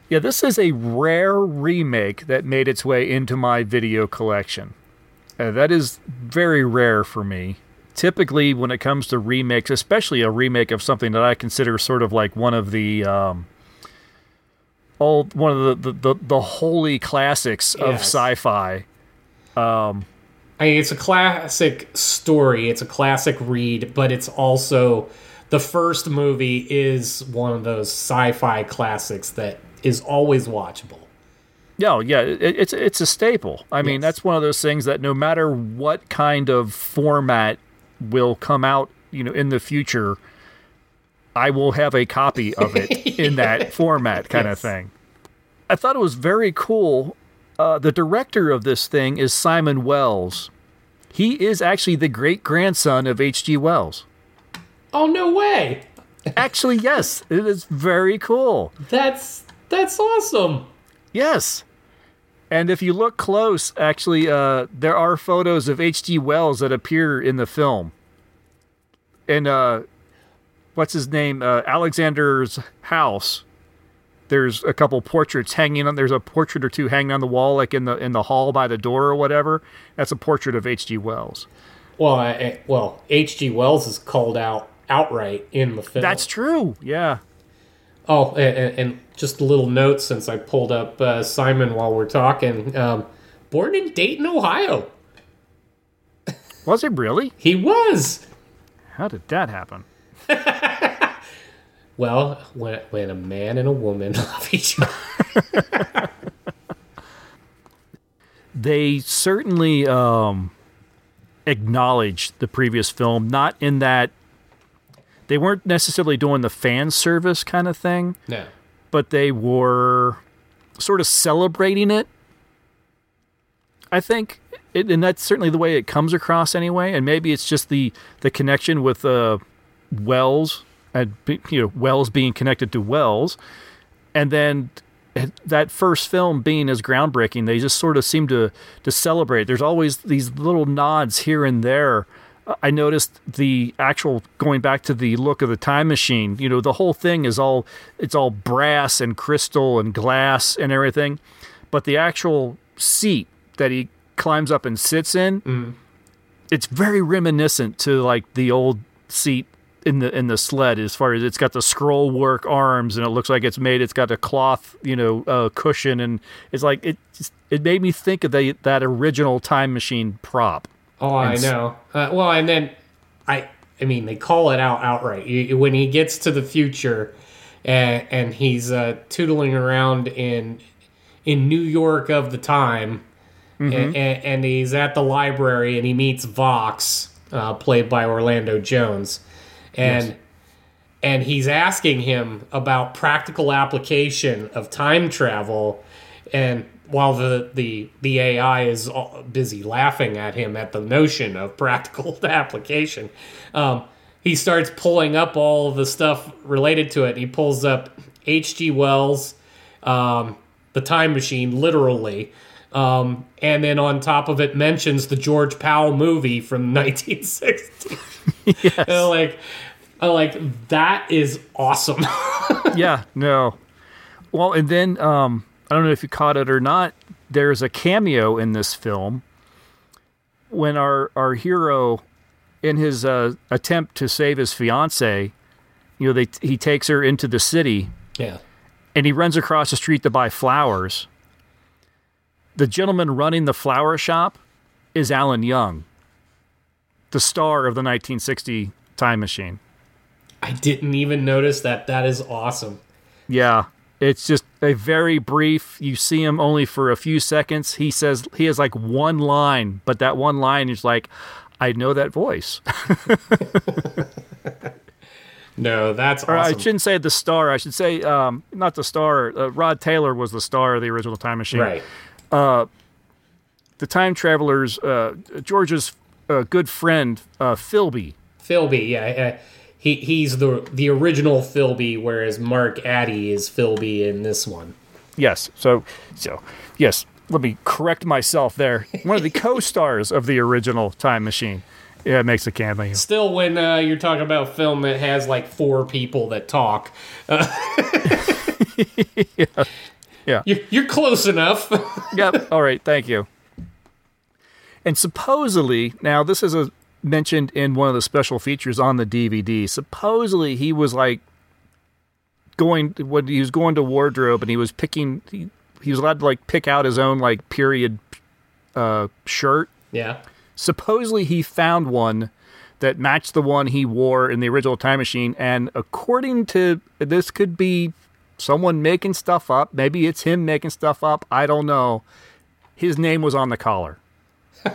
E: Yeah, this is a rare remake that made its way into my video collection. Uh, that is very rare for me. Typically, when it comes to remakes, especially a remake of something that I consider sort of like one of the um, all one of the the, the, the holy classics of
F: Yes.
E: sci-fi. Um,
F: I mean, it's a classic story. It's a classic read, but it's also the first movie is one of those sci-fi classics that is always watchable.
E: No, yeah, it, it's it's a staple. I mean, that's one of those things that no matter what kind of format will come out, you know, in the future, I will have a copy of it [laughs] in that format kind of thing. I thought it was very cool. Uh, the director of this thing is Simon Wells. He is actually the great grandson of H.G. Wells.
F: Oh no way!
E: Actually, yes, it is very cool.
F: That's that's awesome.
E: Yes. And if you look close, actually, uh, there are photos of H.G. Wells that appear in the film. And uh, what's his name? Uh, Alexander's house. There's a couple portraits hanging on. There's a portrait or two hanging on the wall, like in the in the hall by the door or whatever. That's a portrait of H.G. Wells.
F: Well, I, well, H.G. Wells is called out outright in the film.
E: That's true. Yeah.
F: Oh, and, and just a little note since I pulled up uh, Simon while we're talking. Um, born in Dayton, Ohio.
E: Was it really?
F: He was.
E: How did that happen? [laughs]
F: Well, when when a man and a woman [laughs] love each other. [laughs]
E: they certainly um, acknowledged the previous film, not in that they weren't necessarily doing the fan service kind of thing,
F: No.
E: but they were sort of celebrating it. I think, it, and that's certainly the way it comes across anyway. And maybe it's just the the connection with uh, Wells, and you know Wells being connected to Wells, and then that first film being as groundbreaking, they just sort of seem to to celebrate. There's always these little nods here and there. I noticed the actual going back to the look of the time machine. You know, the whole thing is all it's all brass and crystal and glass and everything, but the actual seat that he climbs up and sits in, mm-hmm. it's very reminiscent to like the old seat in the in the sled as far as it's got the scroll work arms and it looks like it's made it's got a cloth you know uh, cushion and it's like it just, it made me think of the, that original time machine prop
F: Oh, I
E: And s-
F: know. Uh, well, and then I, I mean, they call it out outright You- when he gets to the future, and and he's uh, tootling around in in New York of the time,
E: Mhm.
F: and, and, and he's at the library and he meets Vox, uh, played by Orlando Jones, and.
E: Yes.
F: And he's asking him about practical application of time travel, and while the the the AI is busy laughing at him at the notion of practical [laughs] application, um, he starts pulling up all the stuff related to it. He pulls up H.G. Wells, um, the Time Machine, literally, um, and then on top of it mentions the George Pal movie from [laughs] 1960. [laughs] yes. like, I'm like that is awesome. [laughs]
E: yeah no well and then um i don't know if you caught it or not there's a cameo in this film when our our hero in his uh, attempt to save his fiance you know they he takes her into the city
F: Yeah.
E: and he runs across the street to buy flowers the gentleman running the flower shop is alan young the star of the 1960 time machine
F: I didn't even notice that. That is awesome.
E: Yeah, it's just a very brief. You see him only for a few seconds. He says he has like one line, but that one line is like, I know that voice. [laughs]
F: No, that's
E: or
F: awesome.
E: I shouldn't say the star. I should say um, not the star. Uh, Rod Taylor was the star of the original Time Machine.
F: Right.
E: Uh, the time travelers, uh, George's uh, good friend uh, Philby.
F: Philby, yeah, uh, he he's the the original Philby, whereas Mark Addy is Philby in this one.
E: Yes. So, so yes. Let me correct myself there. One of the [laughs] co-stars of the original Time Machine. Yeah, it makes a cameo.
F: Still, when uh, you're talking about film that has like four people that talk, uh, [laughs] [laughs]
E: yeah. Yeah.
F: you're, you're close enough. [laughs]
E: yep. All right. Thank you. And supposedly, now this is a mentioned in one of the special features on the DVD. Supposedly, he was like going when he was going to wardrobe and he was picking. He, he was allowed to like pick out his own like period uh, shirt.
F: yeah.
E: Supposedly, he found one that matched the one he wore in the original Time Machine. And according to this, could be someone making stuff up. Maybe it's him making stuff up. I don't know. His name was on the collar. [laughs]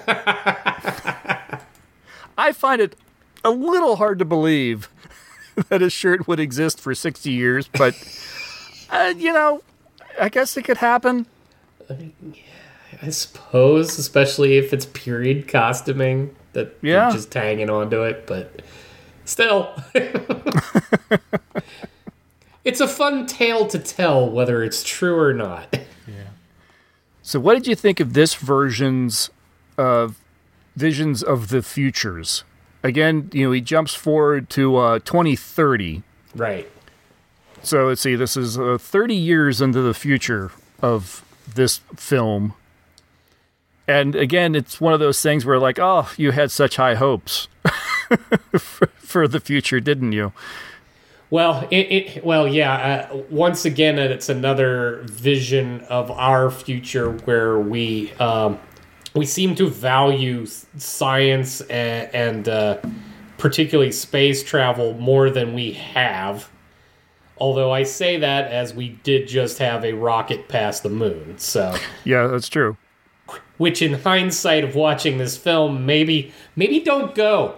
E: I find it a little hard to believe [laughs] that a shirt would exist for 60 years, but, uh, you know, I guess it could happen.
F: I suppose, especially if it's period costuming that
E: Yeah.
F: you're just hanging onto it, but still. [laughs] it's a fun tale to tell whether it's true or not. [laughs] Yeah.
E: So, what did you think of this version's of visions of the futures? Again, you know, he jumps forward to uh, 2030.
F: Right.
E: So let's see, this is uh, 30 years into the future of this film. And again, it's one of those things where, like, oh, you had such high hopes [laughs] for, for the future, didn't you?
F: Well, it, it well, yeah. Uh, once again, it's another vision of our future where we um, we seem to value science and, and uh, particularly space travel more than we have. Although I say that as we did just have a rocket past the moon, so
E: Yeah, that's true.
F: which in hindsight of watching this film, maybe maybe don't go.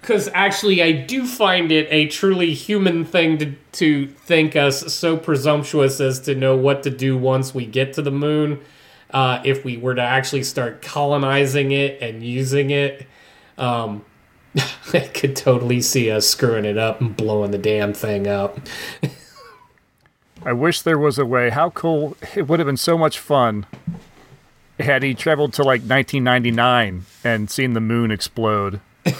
F: Because actually, I do find it a truly human thing to to think us so presumptuous as to know what to do once we get to the moon. Uh, if we were to actually start colonizing it and using it, um, [laughs] I could totally see us screwing it up and blowing the damn thing up.
E: I wish there was a way. How cool! It would have been so much fun had he traveled to like 1999 and seen the moon explode. [laughs]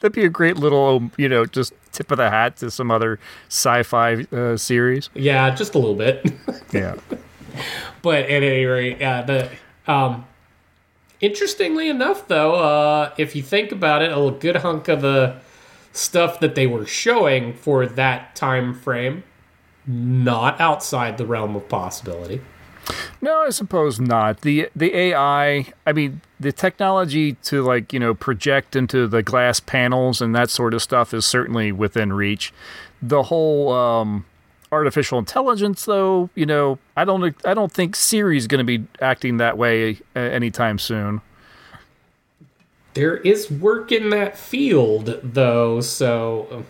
E: That'd be a great little, um, you know, just tip of the hat to some other sci-fi uh, series.
F: Yeah, just a little bit. [laughs]
E: Yeah.
F: but at any rate, uh, the um, interestingly enough, though, uh, if you think about it, a good hunk of the stuff that they were showing for that time frame, not outside the realm of possibility.
E: No, I suppose not. The the AI, I mean, the technology to like, you know, project into the glass panels and that sort of stuff is certainly within reach. The whole um artificial intelligence though, you know, I don't I don't think Siri's going to be acting that way uh, anytime soon.
F: There is work in that field, though. So,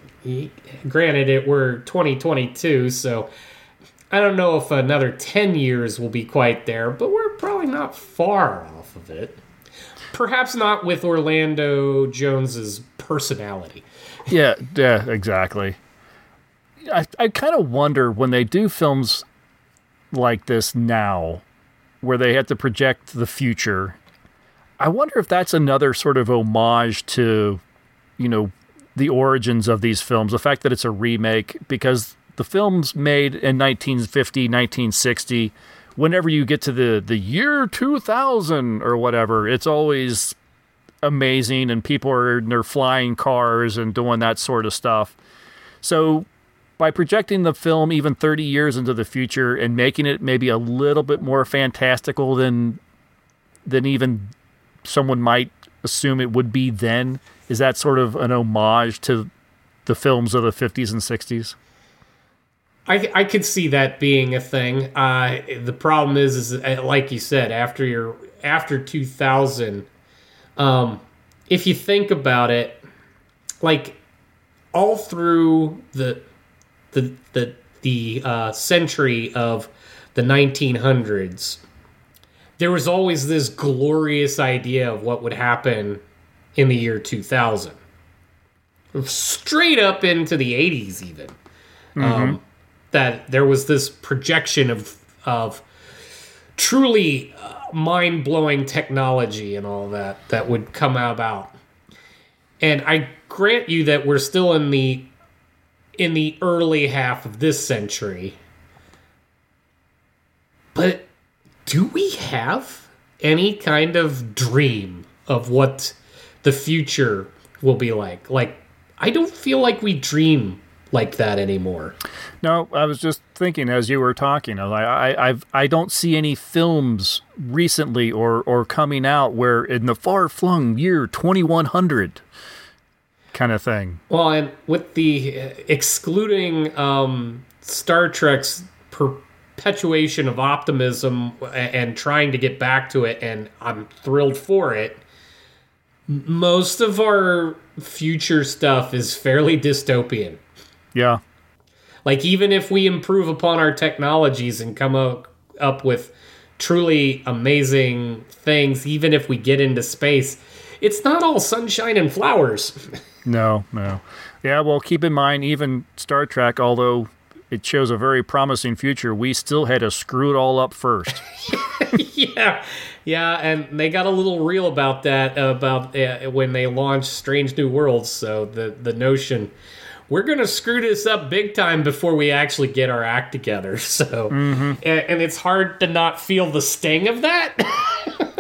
F: granted, it we're 2022, so I don't know if another 10 years will be quite there, but we're probably not far off of it. Perhaps not with Orlando Jones's personality.
E: Yeah, yeah, exactly. I I kind of wonder when they do films like this now, where they have to project the future. I wonder if that's another sort of homage to, you know, the origins of these films. The fact that it's a remake, because the films made in 1950, 1960, whenever you get to the the year 2000 or whatever, it's always amazing and people are in their flying cars and doing that sort of stuff. So by projecting the film even 30 years into the future and making it maybe a little bit more fantastical than than even someone might assume it would be then, is that sort of an homage to the films of the 50s and 60s?
F: I, I could see that being a thing. Uh, the problem is, is uh, like you said, after your after 2000, um, if you think about it, like all through the the the the uh, century of the 1900s, there was always this glorious idea of what would happen in the year 2000 straight up into the 80s even. Um, that there was this projection of of truly uh, mind-blowing technology and all that that would come about. And i grant you that we're still in the in the early half of this century. But do we have any kind of dream of what the future will be like like i don't feel like we dream like that anymore
E: No, I was just thinking as you were talking. I, I, I've, I don't see any films recently or, or coming out where in the far flung year 2100 kind of thing.
F: Well, and with the uh, excluding um, Star Trek's perpetuation of optimism and trying to get back to it, and I'm thrilled for it. Most of our future stuff is fairly dystopian.
E: Yeah.
F: Like even if we improve upon our technologies and come up, up with truly amazing things, even if we get into space, it's not all sunshine and flowers. [laughs]
E: No, no. Yeah, well, keep in mind, even Star Trek, although it shows a very promising future, we still had to screw it all up first. [laughs]
F: yeah, yeah, and they got a little real about that about uh, when they launched Strange New Worlds. So the the notion we're gonna screw this up big time before we actually get our act together. [laughs] So, and, and it's hard to not feel the sting of that.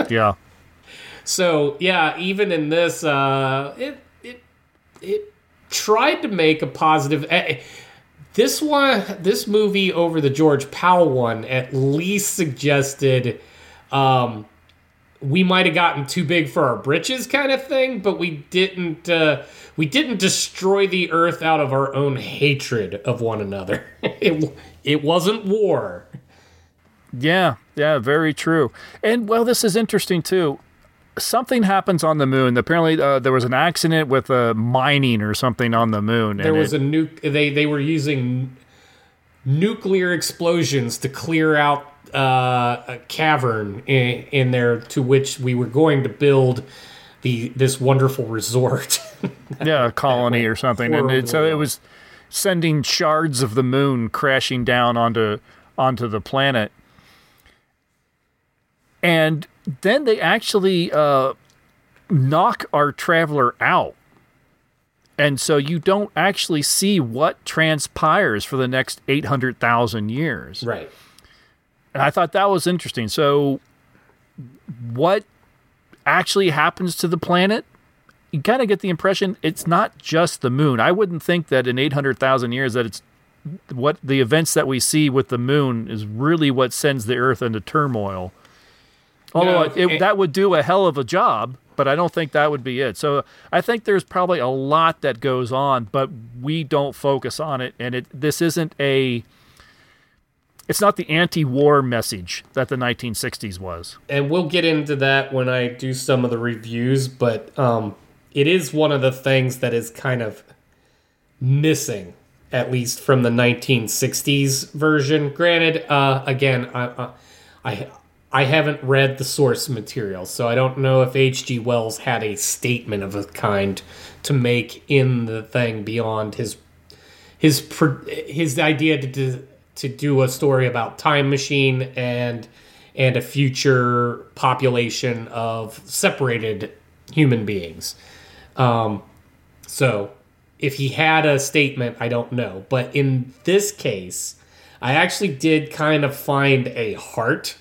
F: [laughs]
E: yeah.
F: So yeah, even in this, uh, it it it tried to make a positive. eh, This one, this movie over the George Pal one, at least suggested um, we might have gotten too big for our britches, kind of thing. But we didn't. Uh, we didn't destroy the Earth out of our own hatred of one another. [laughs] it it wasn't war.
E: Yeah, yeah, very true. And well, this is interesting too. Something happens on the moon. Apparently, uh, there was an accident with uh, mining or something on the moon.
F: There was
E: it-
F: a nuke. They they were using nuclear explosions to clear out uh, a cavern in, in there, to which we were going to build the this wonderful resort. [laughs]
E: yeah, a colony or something, and it, so it was sending shards of the moon crashing down onto onto the planet. And then they actually uh, knock our traveler out. And so you don't actually see what transpires for the next 800,000 years.
F: Right.
E: And I thought that was interesting. So, what actually happens to the planet? You kind of get the impression it's not just the moon. I wouldn't think that in 800,000 years that it's what the events that we see with the moon is really what sends the earth into turmoil. Although
F: No,
E: it,
F: it-
E: that would do a hell of a job, but I don't think that would be it. So I think there's probably a lot that goes on, but we don't focus on it. And it this isn't a it's not the anti-war message that the 1960s was.
F: and we'll get into that when I do some of the reviews, but um, it is one of the things that is kind of missing, at least from the 1960s version. Granted, uh, again, I, I, I, I haven't read the source material, so I don't know if H.G. Wells had a statement of a kind to make in the thing beyond his his his idea to to do a story about time machine and and a future population of separated human beings. Um, so if he had a statement, I don't know. But in this case, I actually did kind of find a heart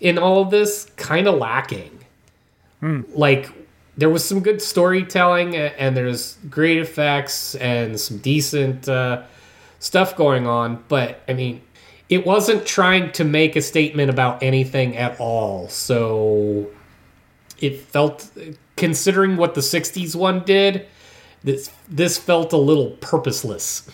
F: in all of this, kind of lacking. Like there was some good storytelling and there's great effects and some decent uh, stuff going on, but I mean, it wasn't trying to make a statement about anything at all. So it felt, considering what the '60s one did, this this felt a little purposeless.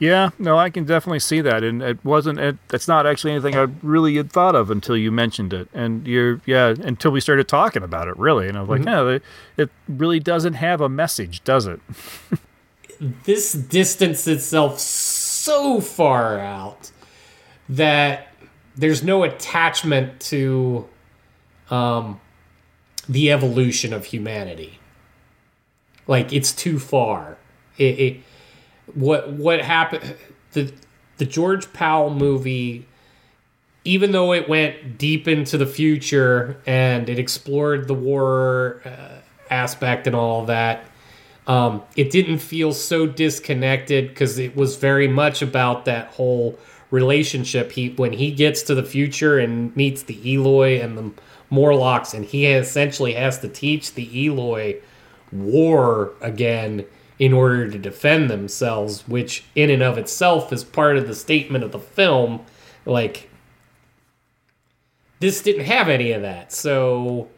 E: Yeah, no, I can definitely see that, and it wasn't. It, it's not actually anything I really had thought of until you mentioned it, and you're yeah, until we started talking about it, really, and I was like,
F: Mhm.
E: yeah, it really doesn't have a message, does it? [laughs]
F: this distanced itself so far out that there's no attachment to um, the evolution of humanity. Like it's too far. It, it what what happened the the George Pal movie even though it went deep into the future and it explored the war uh, aspect and all that um, it didn't feel so disconnected because it was very much about that whole relationship. He when he gets to the future and meets the Eloi and the Morlocks and he essentially has to teach the Eloi war again in order to defend themselves, which in and of itself is part of the statement of the film. Like, this didn't have any of that. So,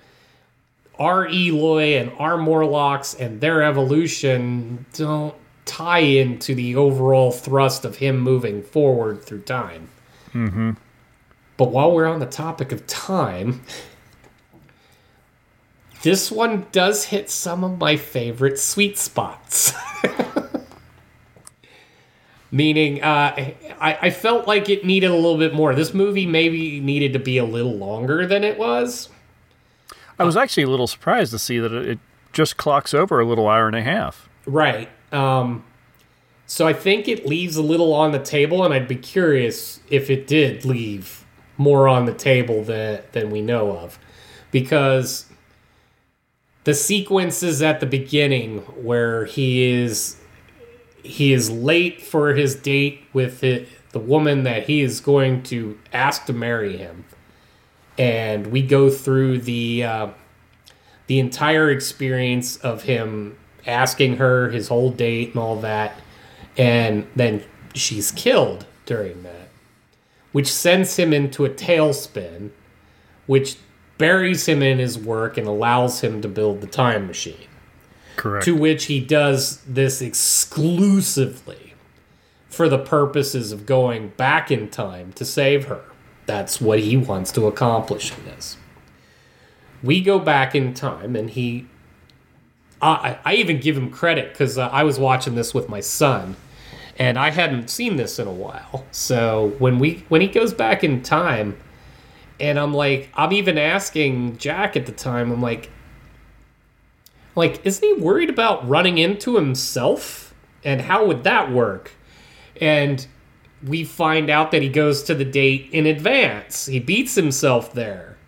F: our Eloi and our Morlocks and their evolution don't tie into the overall thrust of him moving forward through time.
E: Mm-hmm.
F: But while we're on the topic of time, [laughs] this one does hit some of my favorite sweet spots. [laughs] Meaning, uh, I, I felt like it needed a little bit more. This movie maybe needed to be a little longer than it was.
E: I was actually a little surprised to see that it just clocks over a little hour and a half.
F: Right. Um, so I think it leaves a little on the table, and I'd be curious if it did leave more on the table than than we know of, because the sequences at the beginning where he is he is late for his date with it, the woman that he is going to ask to marry him, and we go through the uh, the entire experience of him asking her his whole date and all that, and then she's killed during that, which sends him into a tailspin, which buries him in his work and allows him to build the time machine.
E: Correct.
F: To which he does this exclusively for the purposes of going back in time to save her. That's what he wants to accomplish in this. We go back in time, and he. I, I even give him credit because uh, I was watching this with my son, and I hadn't seen this in a while. So when we when he goes back in time, and I'm like, I'm even asking Jack at the time, I'm like, like, isn't he worried about running into himself? And how would that work? And we find out that he goes to the date in advance. He beats himself there.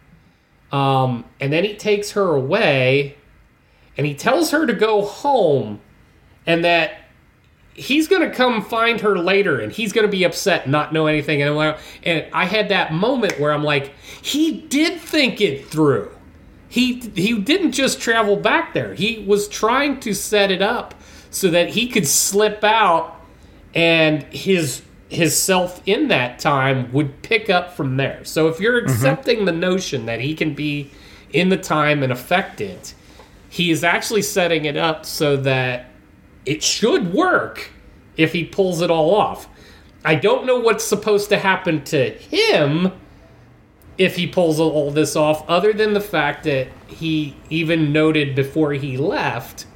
F: Um, and then he takes her away and he tells her to go home and that he's going to come find her later and he's going to be upset not know anything and I- and I had that moment where I'm like he did think it through. He he didn't just travel back there. He was trying to set it up so that he could slip out and his his self in that time would pick up from there. So if you're mm-hmm. accepting the notion that he can be in the time and affect it he is actually setting it up so that it should work if he pulls it all off. I don't know what's supposed to happen to him if he pulls all this off, other than the fact that he even noted before he left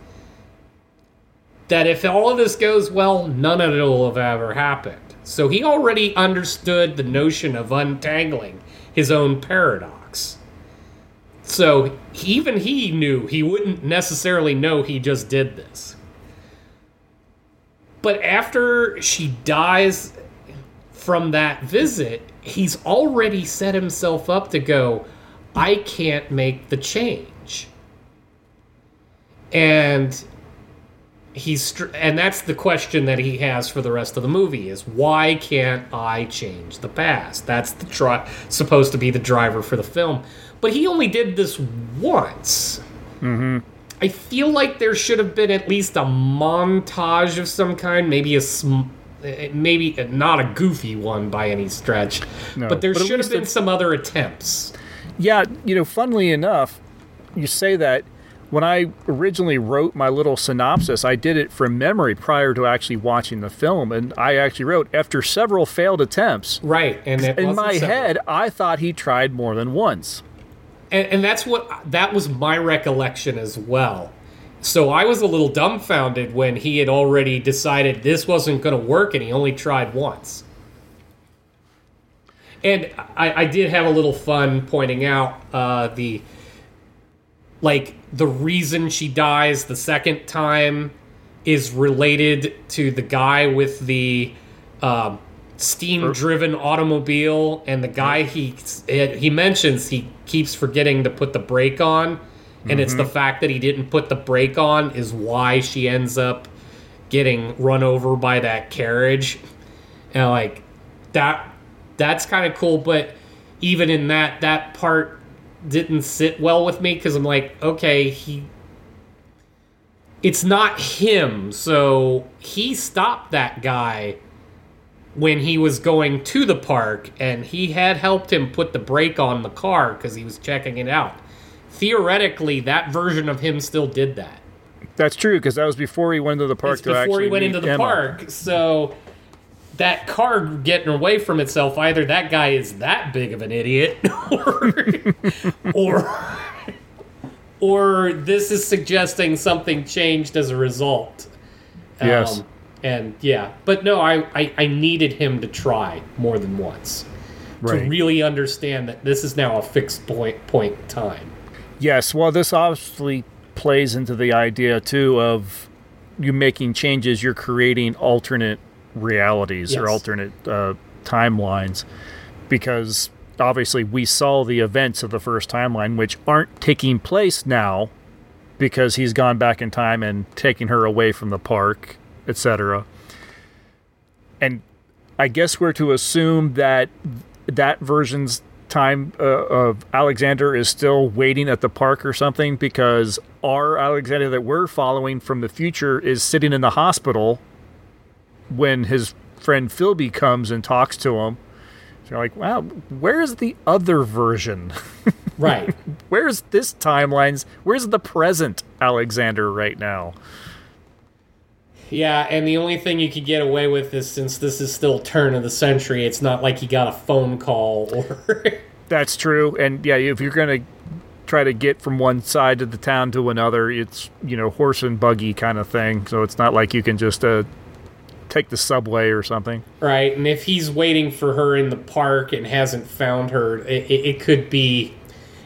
F: that if all of this goes well, none of it will have ever happened. So he already understood the notion of untangling his own paradox. So even he knew he wouldn't necessarily know he just did this. But after she dies from that visit, he's already set himself up to go, I can't make the change. And he's and that's the question that he has for the rest of the movie is why can't I change the past? That's the dri- supposed to be the driver for the film. But he only did this once.
E: Mm-hmm.
F: I feel like there should have been at least a montage of some kind, maybe a sm- eh, maybe not a goofy one by any stretch,
E: No,
F: but there
E: but
F: should have been
E: a-
F: some other attempts.
E: Yeah, you know, funnily enough, you say that when I originally wrote my little synopsis, I did it from memory prior to actually watching the film, and I actually wrote after several failed attempts.
F: Right, and it
E: in my
F: several.
E: head, I thought he tried more than once.
F: And, and that's what that was my recollection as well. So I was a little dumbfounded when he had already decided this wasn't going to work and he only tried once. And I, I did have a little fun pointing out uh, the like the reason she dies the second time is related to the guy with the um, steam-driven automobile, and the guy he he mentions he keeps forgetting to put the brake on, and it's the
E: Mhm.
F: fact that he didn't put the brake on is why she ends up getting run over by that carriage, and like that that's kind of cool, but even in that that part didn't sit well with me because I'm like, okay, he it's not him. So he stopped that guy when he was going to the park and he had helped him put the brake on the car because he was checking it out. Theoretically, that version of him still did that.
E: That's true because that was before he went into the park.
F: Before he went into the
E: Emma.
F: park. So that car getting away from itself, either that guy is that big of an idiot, [laughs] or or, or this is suggesting something changed as a result.
E: Yes.
F: Um, and yeah, but no, I, I I needed him to try more than once
E: Right.
F: to really understand that this is now a fixed point point in time.
E: Yes, well, this obviously plays into the idea too of you making changes. You're creating alternate realities or alternate uh, timelines because obviously we saw the events of the first timeline, which aren't taking place now because he's gone back in time and taking her away from the park, etc. And I guess we're to assume that that version's time uh, of Alexander is still waiting at the park or something because our Alexander that we're following from the future is sitting in the hospital when his friend Philby comes and talks to him. So you're like, wow, where's the other version?
F: Right. [laughs]
E: where's this timelines? Where's the present Alexander right now?
F: Yeah, and the only thing you could get away with is since this is still turn of the century, it's not like he got a phone call [laughs] or
E: That's true. And yeah, if you're going to try to get from one side of the town to another, it's, you know, horse and buggy kind of thing. So it's not like you can just uh, take the subway or something.
F: right. And if he's waiting for her in the park and hasn't found her, it, it, it could be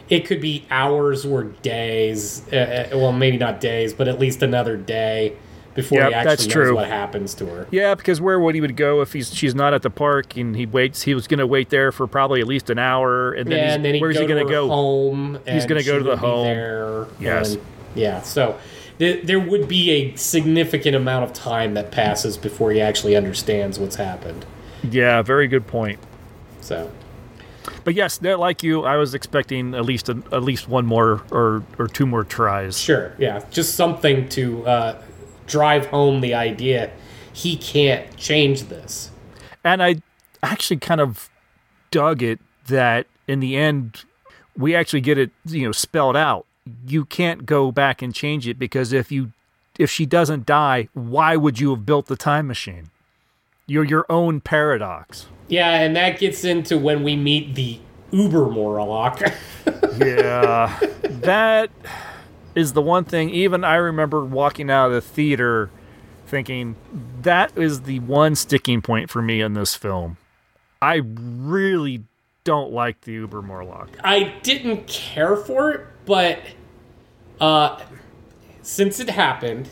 F: it could be hours or days. Uh, uh, well, maybe not days, but at least another day before
E: Yep,
F: he actually
E: that's
F: knows
E: true.
F: what happens to her.
E: Yeah, because where would he would go if he's she's not at the park and he waits? He was going to wait there for probably at least an hour, and then,
F: yeah, and then
E: where's
F: go
E: he going
F: to
E: to go?
F: home.
E: He's going to go to the home.
F: There,
E: Yes.
F: and- yeah. So th- there would be a significant amount of time that passes before he actually understands what's happened.
E: Yeah, very good point.
F: So,
E: but yes, like you. I was expecting at least a, at least one more or or two more tries.
F: Sure, yeah, just something to uh, drive home the idea he can't change this.
E: And I actually kind of dug it that in the end we actually get it you know spelled out. You can't go back and change it because if you if she doesn't die, why would you have built the time machine? You're your own paradox.
F: Yeah, and that gets into when we meet the Uber Morlock. [laughs]
E: yeah, that is the one thing. Even I remember walking out of the theater thinking that is the one sticking point for me in this film. I really don't like the Uber Morlock.
F: I didn't care for it, but uh, since it happened,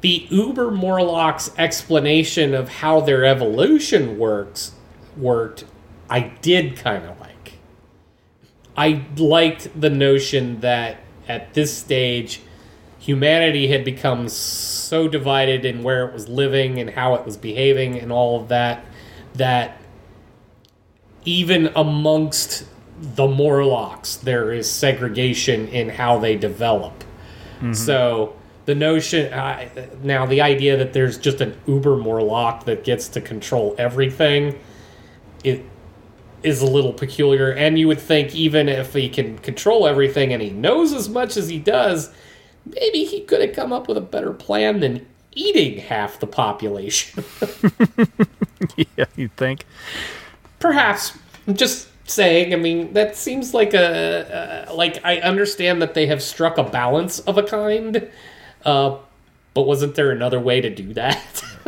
F: the Uber Morlocks explanation of how their evolution works worked, I did kind of like. I liked the notion that at this stage, humanity had become so divided in where it was living and how it was behaving and all of that, that even amongst the Morlocks, there is segregation in how they develop.
E: Mm-hmm.
F: So the notion uh, now, the idea that there's just an Uber Morlock that gets to control everything, it is a little peculiar. And you would think even if he can control everything and he knows as much as he does, maybe he could have come up with a better plan than eating half the population. [laughs]
E: yeah, you'd think.
F: Perhaps. I'm just saying. I mean, that seems like a uh, like I understand that they have struck a balance of a kind, uh, but wasn't there another way to do that? [laughs]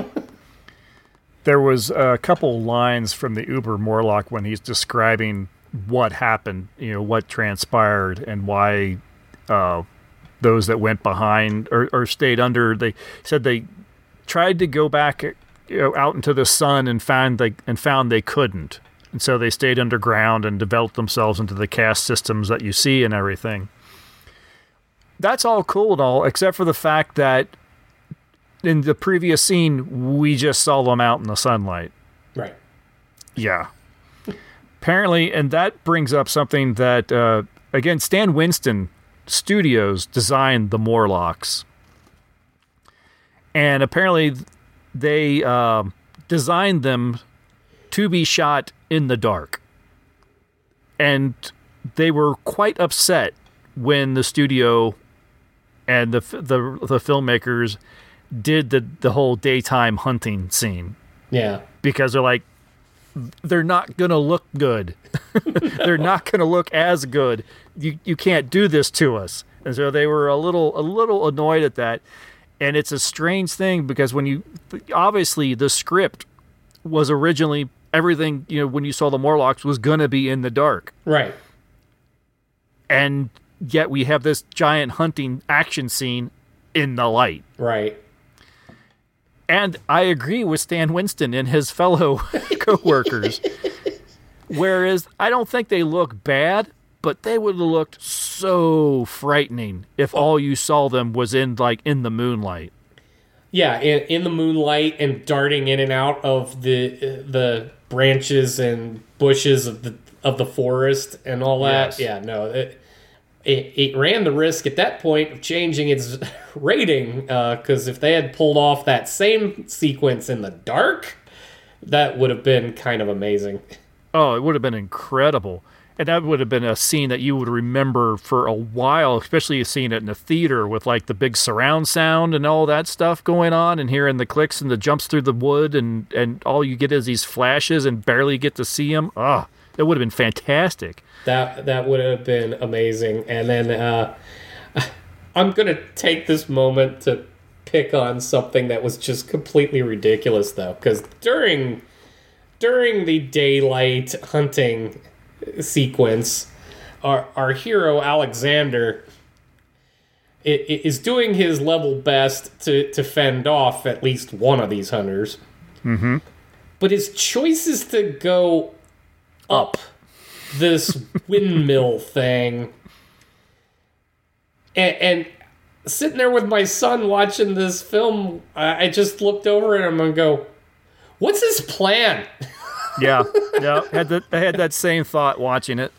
E: there was a couple lines from the Uber Morlock when he's describing what happened, you know, what transpired and why uh, those that went behind or, or stayed under. They said they tried to go back you know, out into the sun and found they and found they couldn't, and so they stayed underground and developed themselves into the caste systems that you see and everything. That's all cool and all, except for the fact that in the previous scene we just saw them out in the sunlight.
F: Right.
E: Yeah. Apparently, and that brings up something that uh, again, Stan Winston Studios designed the Morlocks, and apparently they uh, designed them to be shot in the dark, and they were quite upset when the studio and the the the filmmakers did the the whole daytime hunting scene
F: Yeah.
E: because they're like they're not gonna look good. [laughs] they're not gonna look as good. You you can't do this to us. And so they were a little a little annoyed at that. And it's a strange thing because when you obviously the script was originally everything, you know, when you saw the Morlocks was gonna be in the dark.
F: Right.
E: And yet we have this giant hunting action scene in the light.
F: Right.
E: And I agree with Stan Winston and his fellow [laughs] coworkers. Whereas I don't think they look bad, but they would have looked so frightening if all you saw them was in like in the moonlight.
F: Yeah, in, in the moonlight and darting in and out of the uh, the branches and bushes of the of the forest and all that.
E: Yes.
F: Yeah, no, it, it it ran the risk at that point of changing its [laughs] rating because if they had pulled off that same sequence in the dark, that would have been kind of amazing.
E: Oh, it would have been incredible. And that would have been a scene that you would remember for a while, especially seeing it in the theater with like the big surround sound and all that stuff going on and hearing the clicks and the jumps through the wood and, and all you get is these flashes and barely get to see them. Ah, that would have been fantastic.
F: That that would have been amazing. And then uh, [laughs] I'm gonna take this moment to pick on something that was just completely ridiculous, though, because during during the daylight hunting sequence, our our hero Alexander is doing his level best to to fend off at least one of these hunters.
E: Mm-hmm.
F: But his choice is to go up this windmill thing. And, and sitting there with my son watching this film, I, I just looked over at him and go, What's his plan?
E: Yeah, yeah. Had that, I had that same thought watching it.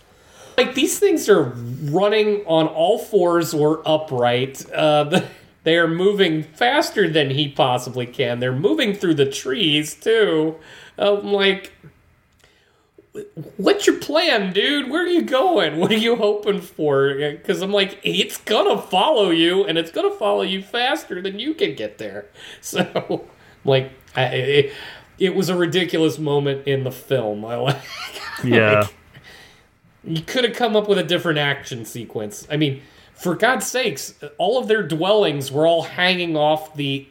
F: Like, these things are running on all fours or upright. Uh, [laughs] they are moving faster than he possibly can. They're moving through the trees, too. I'm like, what's your plan, dude? Where are you going? [laughs] What are you hoping for? Because I'm like, it's gonna follow you, and it's gonna follow you faster than you can get there. [laughs] So, like, I, it, it was a ridiculous moment in the film. I [laughs] like,
E: Yeah.
F: like, you could have come up with a different action sequence. I mean, for God's sakes, all of their dwellings were all hanging off the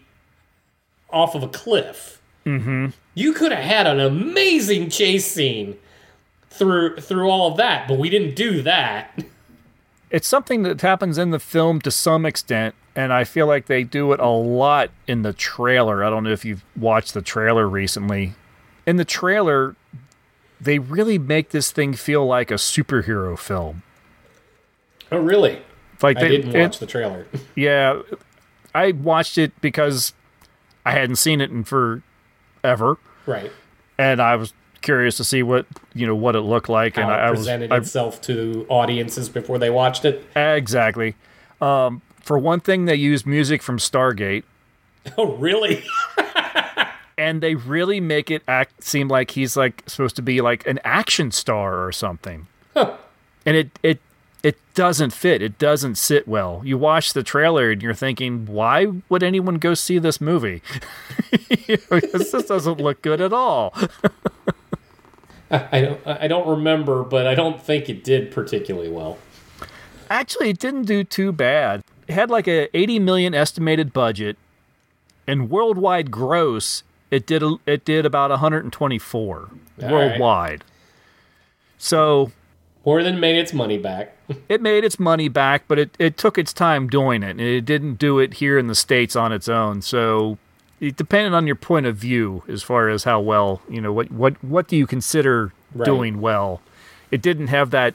F: off of a cliff.
E: Mm-hmm.
F: You could have had an amazing chase scene through through all of that, but we didn't do that.
E: It's something that happens in the film to some extent, and I feel like they do it a lot in the trailer. I don't know if you've watched the trailer recently. In the trailer, they really make this thing feel like a superhero film.
F: Oh, really?
E: Like
F: I
E: they-
F: didn't
E: it-
F: watch the trailer. [laughs]
E: Yeah, I watched it because I hadn't seen it in forever,
F: right.
E: and I was curious to see what you know what it looked like,
F: How
E: and
F: it
E: I, I was
F: presented
E: I,
F: itself to audiences before they watched it.
E: exactly. Um, for one thing, they used music from Stargate. [laughs]
F: Oh, really?
E: and they really make it act seem like he's like supposed to be like an action star or something. And it it it doesn't fit. It doesn't sit well. You watch the trailer and you're thinking, why would anyone go see this movie? [laughs] You know, [laughs] this doesn't look good at all.
F: I, don't I don't remember, but I don't think it did particularly well.
E: Actually, it didn't do too bad. It had like a 80 million estimated budget, and worldwide gross, it did it did about 124
F: right.
E: worldwide. So
F: More than made its money back. [laughs]
E: it made its money back, but it, it took its time doing it. and It didn't do it here in the States on its own. So it depended on your point of view as far as how well, you know, what what what do you consider
F: Right.
E: doing well? It didn't have that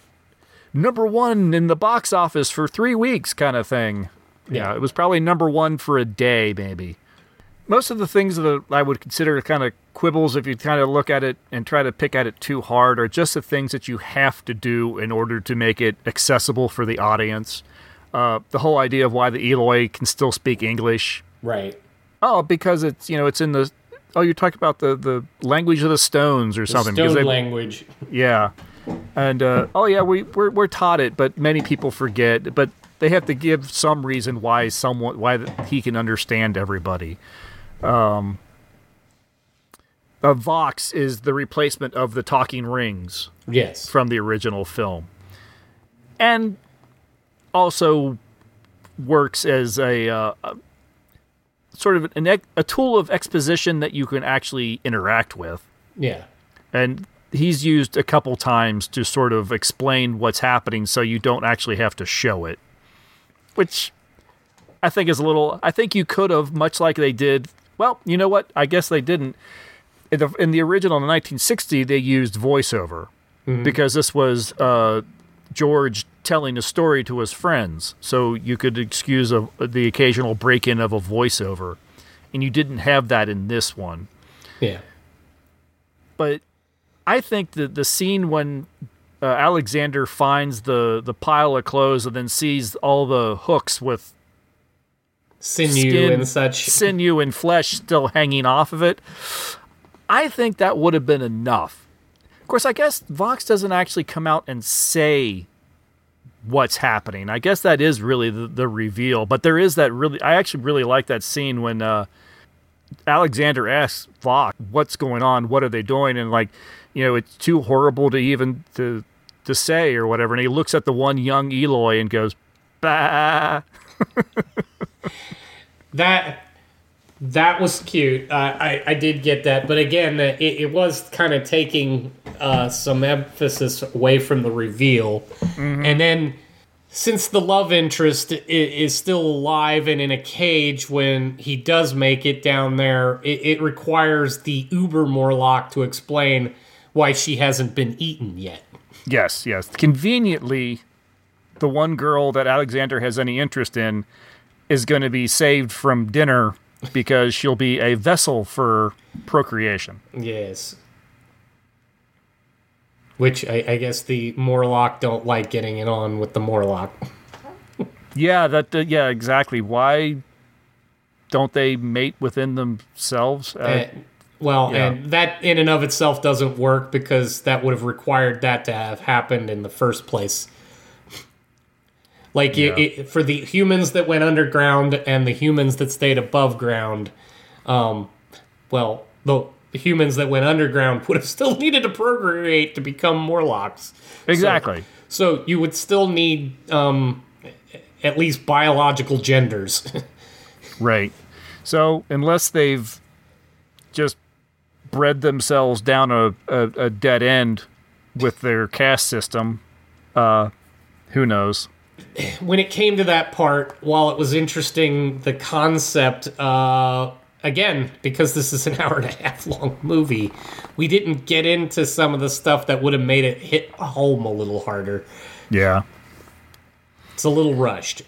E: number one in the box office for three weeks kind of thing. Yeah, it was probably number one for a day, maybe. Most of the things that I would consider kind of quibbles, if you kind of look at it and try to pick at it too hard, are just the things that you have to do in order to make it accessible for the audience. Uh, the whole idea of why the Eloi can still speak English.
F: Right.
E: Oh, because it's you know it's in the oh you're talking about the the language of the stones or
F: The
E: something.
F: stone
E: they-
F: language. [laughs]
E: yeah, and uh, oh yeah, we we're, we're taught it, but many people forget. But they have to give some reason why someone why he can understand everybody. Um, uh, Vox is the replacement of the talking rings.
F: Yes.
E: from the original film, and also works as a, uh, a sort of an, a tool of exposition that you can actually interact with
F: Yeah.
E: and he's used a couple times to sort of explain what's happening so you don't actually have to show it which i think is a little i think you could have much like they did well you know what i guess they didn't in the, in the original in 1960 they used voiceover
F: Mhm.
E: because this was uh, george telling a story to his friends so you could excuse a, the occasional break-in of a voiceover and you didn't have that in this one
F: Yeah.
E: but I think that the scene when uh, Alexander finds the the pile of clothes and then sees all the hooks with
F: Sinew and such. [laughs]
E: sinew and flesh still hanging off of it, I think that would have been enough. Of course, I guess Vox doesn't actually come out and say what's happening. I guess that is really the, the reveal. But there is that really. I actually really like that scene when uh, Alexander asks Vox, "What's going on? What are they doing?" And like, you know, it's too horrible to even to to say or whatever. And he looks at the one young Eloi and goes, "Bah." [laughs]
F: that that was cute. Uh, I I did get that, but again, uh, it, it was kind of taking uh, some emphasis away from the reveal, and then since the love interest is still alive and in a cage when he does make it down there, it, it requires the Uber Morlock to explain why she hasn't been eaten yet.
E: Yes, yes. Conveniently, the one girl that Alexander has any interest in is going to be saved from dinner because she'll be a vessel for procreation.
F: Yes. Which I, I guess the Morlock don't like getting it on with the Morlock. [laughs]
E: Yeah, that. Uh, yeah, exactly. Why don't they mate within themselves? Uh,
F: well,
E: yeah.
F: and that in and of itself doesn't work because that would have required that to have happened in the first place. Like
E: Yeah.
F: it, for the humans that went underground and the humans that stayed above ground, um, well, the humans that went underground [laughs] would have still needed to procreate to become Morlocks. So-
E: Exactly.
F: So, you would still need um, at least biological genders. [laughs]
E: Right. So unless they've just bred themselves down a, a, a dead end with their caste system, uh, who knows? [sighs]
F: when it came to that part, while it was interesting, the concept, uh, again, because this is an [laughs] hour and a half long movie, we didn't get into some of the stuff that would have made it hit home a little harder.
E: Yeah.
F: It's a little rushed.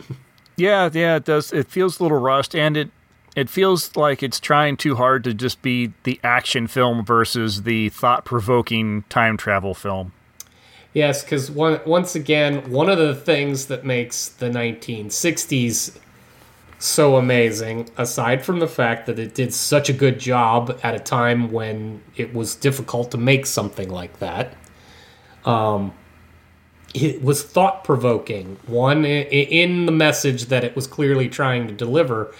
E: Yeah, yeah, it does. It feels a little rushed, and it it feels like it's trying too hard to just be the action film versus the thought provoking time travel film.
F: Yes, because once again, one of the things that makes the 1960s so amazing, aside from the fact that it did such a good job at a time when it was difficult to make something like that, um, it was thought provoking. One, in the message that it was clearly trying to deliver,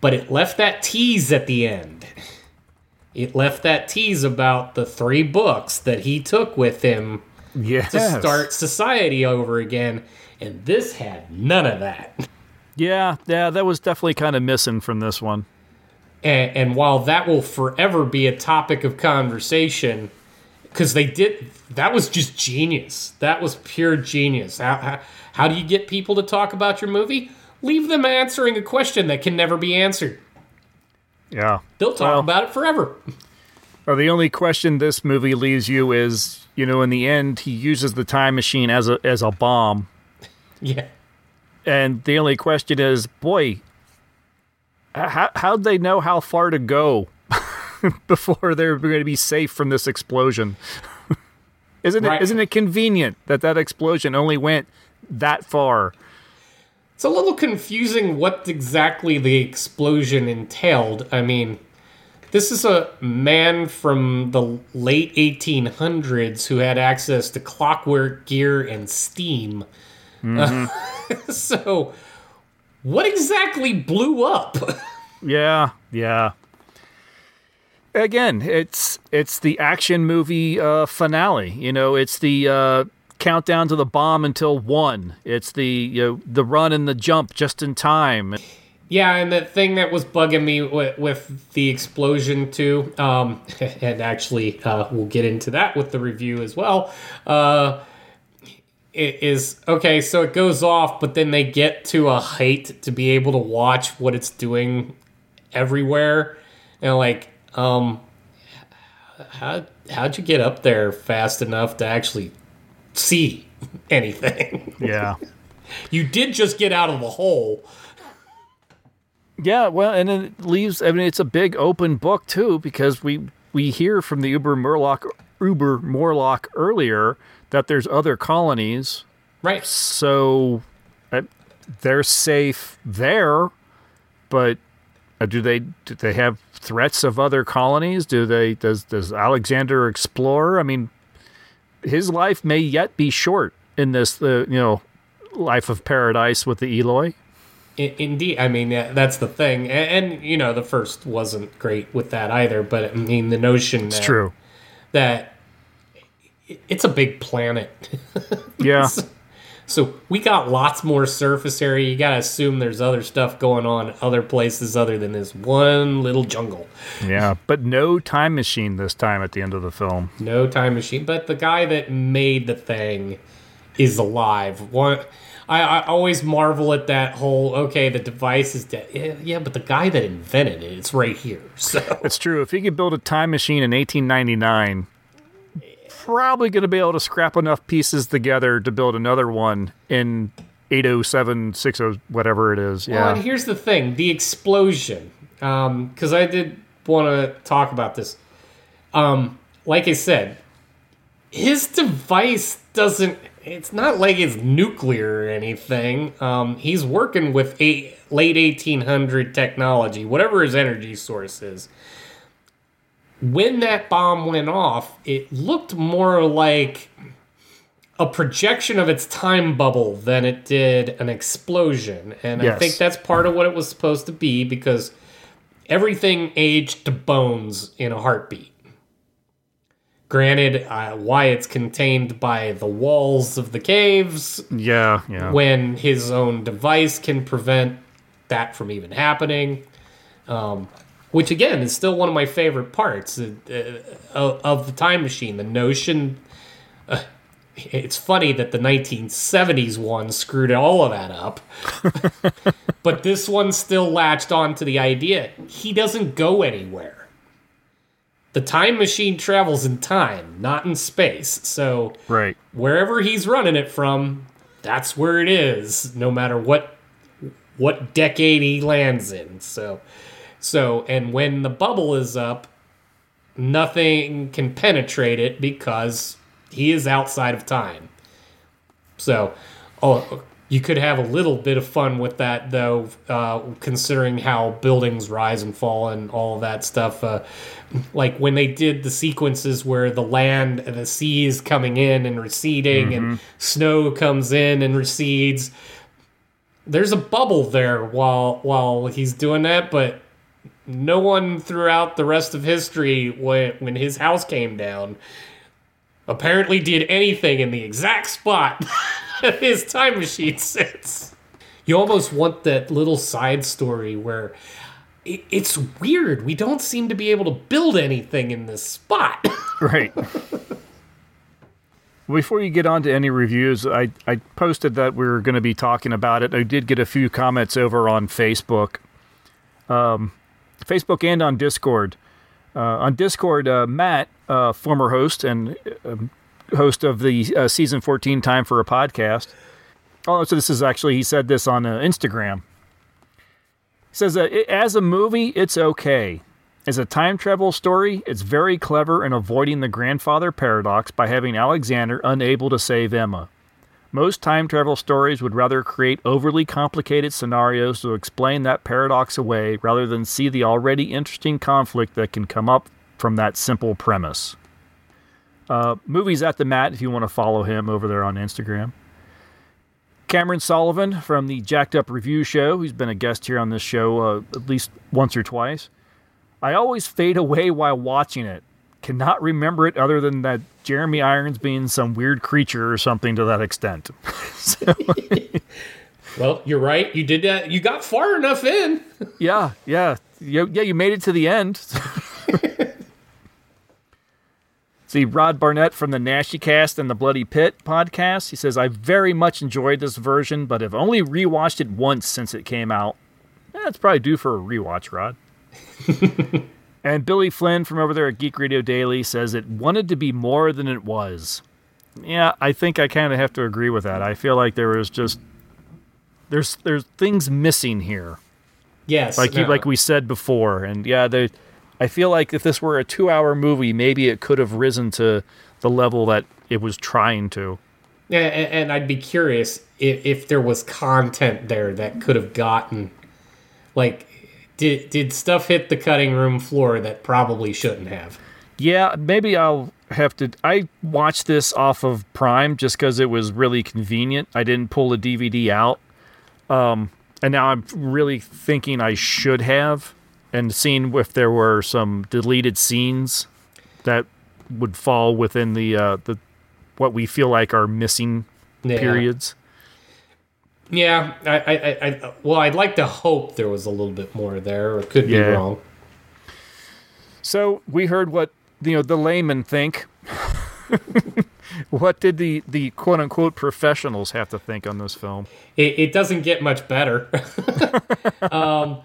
F: but it left that tease at the end. It left that tease about the three books that he took with him
E: Yes.
F: to start society over again, and this had none of that.
E: Yeah, yeah, that was definitely kind of missing from this one.
F: And, and while that will forever be a topic of conversation, because they did that was just genius. That was pure genius. How, how, how do you get people to talk about your movie? Leave them answering a question that can never be answered.
E: Yeah.
F: They'll talk about it forever.
E: Well, the only question this movie leaves you is, you know, in the end, he uses the time machine as a as a bomb, [laughs]
F: Yeah.
E: and the only question is, boy, how how'd they know how far to go [laughs] before they're going to be safe from this explosion? [laughs] isn't it
F: Right.
E: not it convenient that that explosion only went that far?
F: It's a little confusing what exactly the explosion entailed. I mean, this is a man from the late 1800s who had access to clockwork gear and steam.
E: Mhm. [laughs]
F: so, what exactly blew up? [laughs]
E: Yeah, yeah. Again, it's it's the action movie uh, finale. You know, it's the uh, countdown to the bomb until one. It's the you know the run and the jump just in time.
F: Yeah, and the thing that was bugging me with, with the explosion too, um, [laughs] and actually uh, we'll get into that with the review as well. Uh, is okay, so it goes off, but then they get to a height to be able to watch what it's doing everywhere, and like, um, how how'd you get up there fast enough to actually see [laughs] anything?
E: Yeah.
F: you did just get out of the hole.
E: Yeah, well, and it leaves. I mean, it's a big open book too because we we hear from the Uber Morlock Uber Morlock earlier that there's other colonies.
F: Right.
E: So uh, they're safe there, but uh, do they do they have threats of other colonies? Do they does does Alexander explore? I mean, his life may yet be short in this uh, you know life of paradise with the
F: Eloi. Indeed, I mean that's the thing, and, and you know the first wasn't great with that either. But I mean the notion
E: It's
F: that,
E: true.
F: that it's a big planet. [laughs]
E: Yeah.
F: so we got lots more surface area. You gotta assume there's other stuff going on other places other than this one little jungle.
E: Yeah, but no time machine this time at the end of the film.
F: No time machine, but the guy that made the thing is alive. One, I, I always marvel at that whole. Okay, the device is dead. Yeah, yeah, but the guy that invented it, it's right here. [laughs] So
E: It's true. If he could build a time machine in 1899, probably going to be able to scrap enough pieces together to build another one in 807, 60, whatever it is.
F: Well,
E: Yeah.
F: and here's the thing: the explosion. Because I did want to talk about this. Um, like I said, his device doesn't. It's not like it's nuclear or anything. Um, he's working with a late 1800 technology, whatever his energy source is. When that bomb went off, it looked more like a projection of its time bubble than it did an explosion. And I think that's part of what it was supposed to be because everything aged to bones in a heartbeat. Granted, uh, why it's contained by the walls of the caves,
E: yeah, yeah.
F: when his own device can prevent that from even happening. Um, which again is still one of my favorite parts uh, uh, of, the time machine. The notion. Uh, it's funny that the 1970s one screwed all of that up, [laughs] but this one still latched on to the idea he doesn't go anywhere. The time machine travels in time, not in space. So
E: right.
F: wherever he's running it from, that's where it is, no matter what what decade he lands in. So so and when the bubble is up, nothing can penetrate it because he is outside of time. So, oh, you could have a little bit of fun with that, though, uh, considering how buildings rise and fall and all of that stuff. Uh, like when they did the sequences where the land and the sea is coming in and receding, and
E: Mm-hmm.
F: snow comes in and recedes. There's a bubble there while while he's doing that, but no one throughout the rest of history when when his house came down apparently did anything in the exact spot [laughs] [laughs] his time machine sits. You almost want that little side story where it, it's weird. We don't seem to be able to build anything in this spot. [coughs]
E: Right. Before you get on to any reviews, I, I posted that we were going to be talking about it. I did get a few comments over on Facebook, um, Facebook and on Discord. Uh, on Discord, uh, Matt, uh, former host and um host of the uh, season 14 Time for a Podcast. Oh, so this is actually, he said this on uh, Instagram. He says, uh, "I- as a movie, it's okay. As a time travel story, it's very clever in avoiding the grandfather paradox by having Alexander unable to save Emma. Most time travel stories would rather create overly complicated scenarios to explain that paradox away rather than see the already interesting conflict that can come up from that simple premise. Uh, movies at the mat if you want to follow him over there on Instagram. Cameron Sullivan from the Jacked Up Review Show, who's been a guest here on this show uh, at least once or twice. I always fade away while watching it. Cannot remember it other than that Jeremy Irons being some weird creature or something to that extent. [laughs] [laughs]
F: well, you're right. You did that. You got far enough in.
E: yeah, yeah, you, yeah. You made it to the end. [laughs] See, Rod Barnett from the NaschyCast and the Bloody Pit podcast. He says, I very much enjoyed this version, but have only rewatched it once since it came out. Eh, it's probably due for a rewatch, Rod. [laughs] and Billy Flynn from over there at Geek Radio Daily says it wanted to be more than it was. Yeah, I think I kind of have to agree with that. I feel like there was just there's there's things missing here.
F: Yes,
E: like you, like we said before, and yeah, they. I feel like if this were a two-hour movie, maybe it could have risen to the level that it was trying to.
F: Yeah, and, and I'd be curious if, if there was content there that could have gotten, like, did did stuff hit the cutting room floor that probably shouldn't have?
E: Yeah, maybe I'll have to. I watched this off of Prime just because it was really convenient. I didn't pull the DVD out, um, and now I'm really thinking I should have, and seeing if there were some deleted scenes that would fall within the uh, the what we feel like are missing
F: Yeah.
E: periods.
F: Yeah, I, I, I, well, I'd like to hope there was a little bit more there, or it could be wrong.
E: So we heard what you know the laymen think. [laughs] what did the the quote unquote professionals have to think on this film?
F: It, it doesn't get much better. [laughs] um,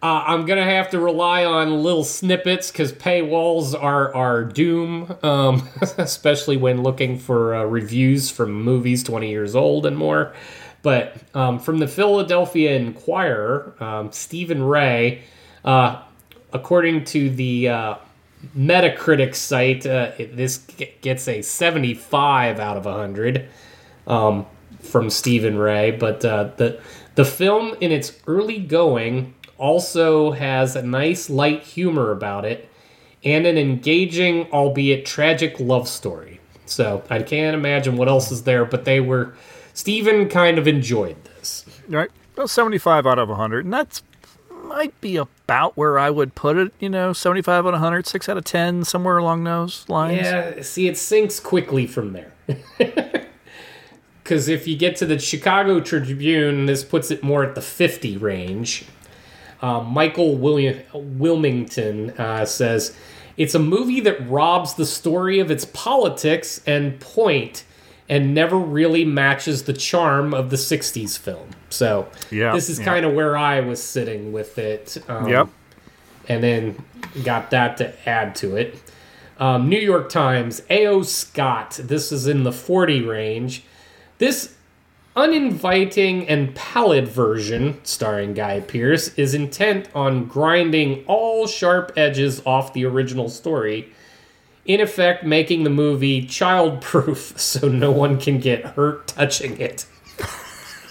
F: uh, I'm gonna have to rely on little snippets because paywalls are are doom, um, [laughs] especially when looking for uh, reviews from movies 20 years old and more. But um, from the Philadelphia Inquirer, um, Steven Rea, uh, according to the uh, Metacritic site, uh, it, this g- gets a 75 out of 100 um, from Steven Rea. But uh, the the film, in its early going, also has a nice light humor about it and an engaging, albeit tragic, love story. So I can't imagine what else is there, but they were. Steven kind of enjoyed this.
E: Right, well, seventy five out of hundred, and that's might be about where I would put it. You know, seventy five out of hundred, six out of ten, somewhere along those lines.
F: Yeah, see, it sinks quickly from there. [laughs] Because if you get to the Chicago Tribune, this puts it more at the 50 range. Uh, Michael William, Wilmington uh, says it's a movie that robs the story of its politics and point and never really matches the charm of the 60s film. So,
E: Yeah,
F: this is
E: yeah.
F: kind of where I was sitting with it. Um,
E: Yep.
F: and then got that to add to it. Um, New York Times, A.O. Scott, this is in the 40 range. This uninviting and pallid version, starring Guy Pearce, is intent on grinding all sharp edges off the original story, in effect, making the movie childproof [laughs] so no one can get hurt touching it.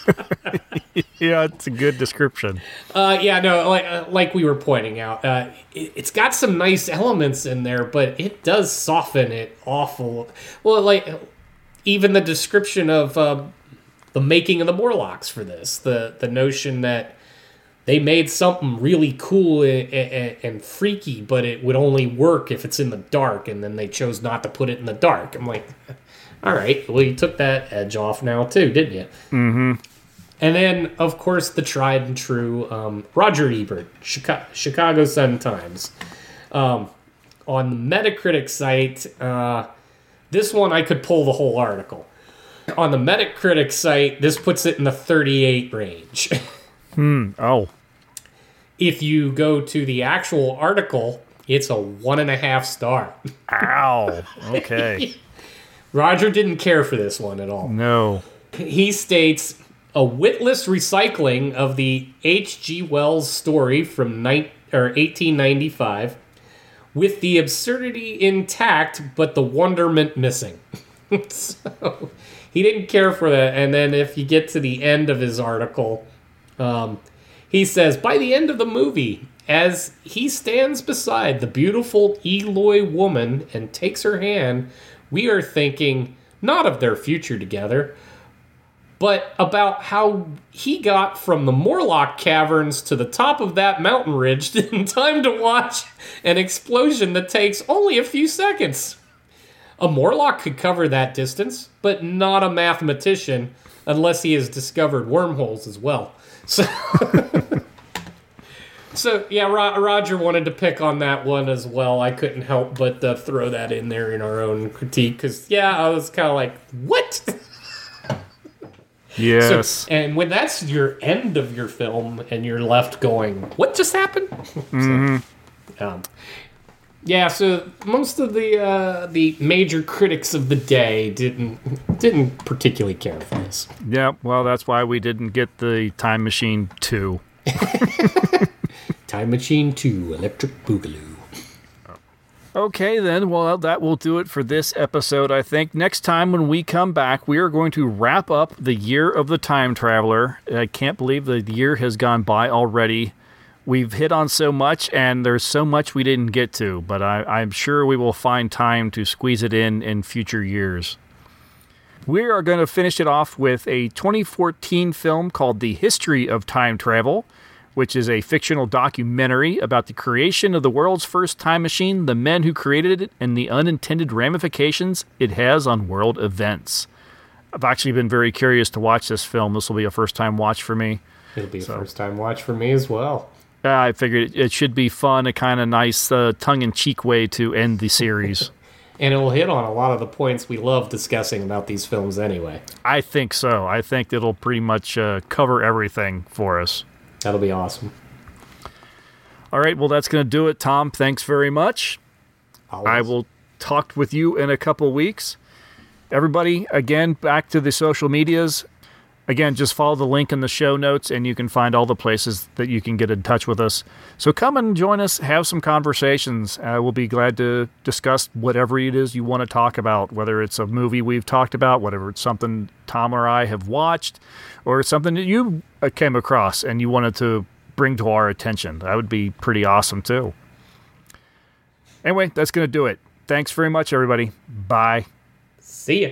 F: [laughs]
E: yeah, it's a good description.
F: Uh, yeah, no, like uh, like we were pointing out, uh, it, it's got some nice elements in there, but it does soften it awful. Well, like even the description of uh, the making of the Morlocks for this, the the notion that they made something really cool and, and, and freaky, but it would only work if it's in the dark, and then they chose not to put it in the dark. I'm like, [laughs] all right, well, you took that edge off now too, didn't you?
E: Mm-hmm.
F: And then, of course, the tried and true um, Roger Ebert, Chicago, Chicago Sun Times. Um, on the Metacritic site, uh, this one I could pull the whole article. On the Metacritic site, this puts it in the 38 range. [laughs]
E: Hmm. Oh.
F: If you go to the actual article, it's a one and a half star. [laughs]
E: Ow. Okay. [laughs]
F: Roger didn't care for this one at all.
E: No.
F: He states a witless recycling of the H.G. Wells story from ni- or 1895 with the absurdity intact but the wonderment missing. so he didn't care for that. And then if you get to the end of his article, um, he says, by the end of the movie, as he stands beside the beautiful Eloi woman and takes her hand, we are thinking not of their future together, but about how he got from the Morlock caverns to the top of that mountain ridge [laughs] in time to watch an explosion that takes only a few seconds. A Morlock could cover that distance, but not a mathematician unless he has discovered wormholes as well. So, [laughs] so yeah, Ro- Roger wanted to pick on that one as well. I couldn't help but uh, throw that in there in our own critique because, yeah, I was kind of like, what? [laughs]
E: Yes.
F: So, and when that's your end of your film and you're left going, what just happened? [laughs]
E: Mhm.
F: Um, yeah, so most of the uh, the major critics of the day didn't didn't particularly care for this.
E: Yeah, well, that's why we didn't get the Time Machine 2. [laughs]
F: Time Machine 2 Electric Boogaloo.
E: Okay, then. Well, that will do it for this episode, I think. Next time when we come back, we are going to wrap up the year of the time traveler. I can't believe the year has gone by already. We've hit on so much, and there's so much we didn't get to, but I, I'm sure we will find time to squeeze it in in future years. We are going to finish it off with a 2014 film called The History of Time Travel, which is a fictional documentary about the creation of the world's first time machine, the men who created it, and the unintended ramifications it has on world events. I've actually been very curious to watch this film. This will be a first time watch for me.
F: It'll be a first time watch for me as well.
E: Uh, I figured it, it should be fun, a kind of nice uh, tongue in cheek way to end the series. [laughs]
F: And it will hit on a lot of the points we love discussing about these films anyway.
E: I think so. I think it'll pretty much uh, cover everything for us.
F: That'll be awesome.
E: All right, well, that's going to do it, Tom. Thanks very much. I will talk with you in a couple weeks. Everybody, again, back to the social medias. Again, just follow the link in the show notes and you can find all the places that you can get in touch with us. So come and join us, have some conversations. Uh, we'll be glad to discuss whatever it is you want to talk about, whether it's a movie we've talked about, whatever it's something Tom or I have watched, or something that you uh, came across and you wanted to bring to our attention. That would be pretty awesome too. Anyway, that's going to do it. Thanks very much, everybody. Bye.
F: See ya.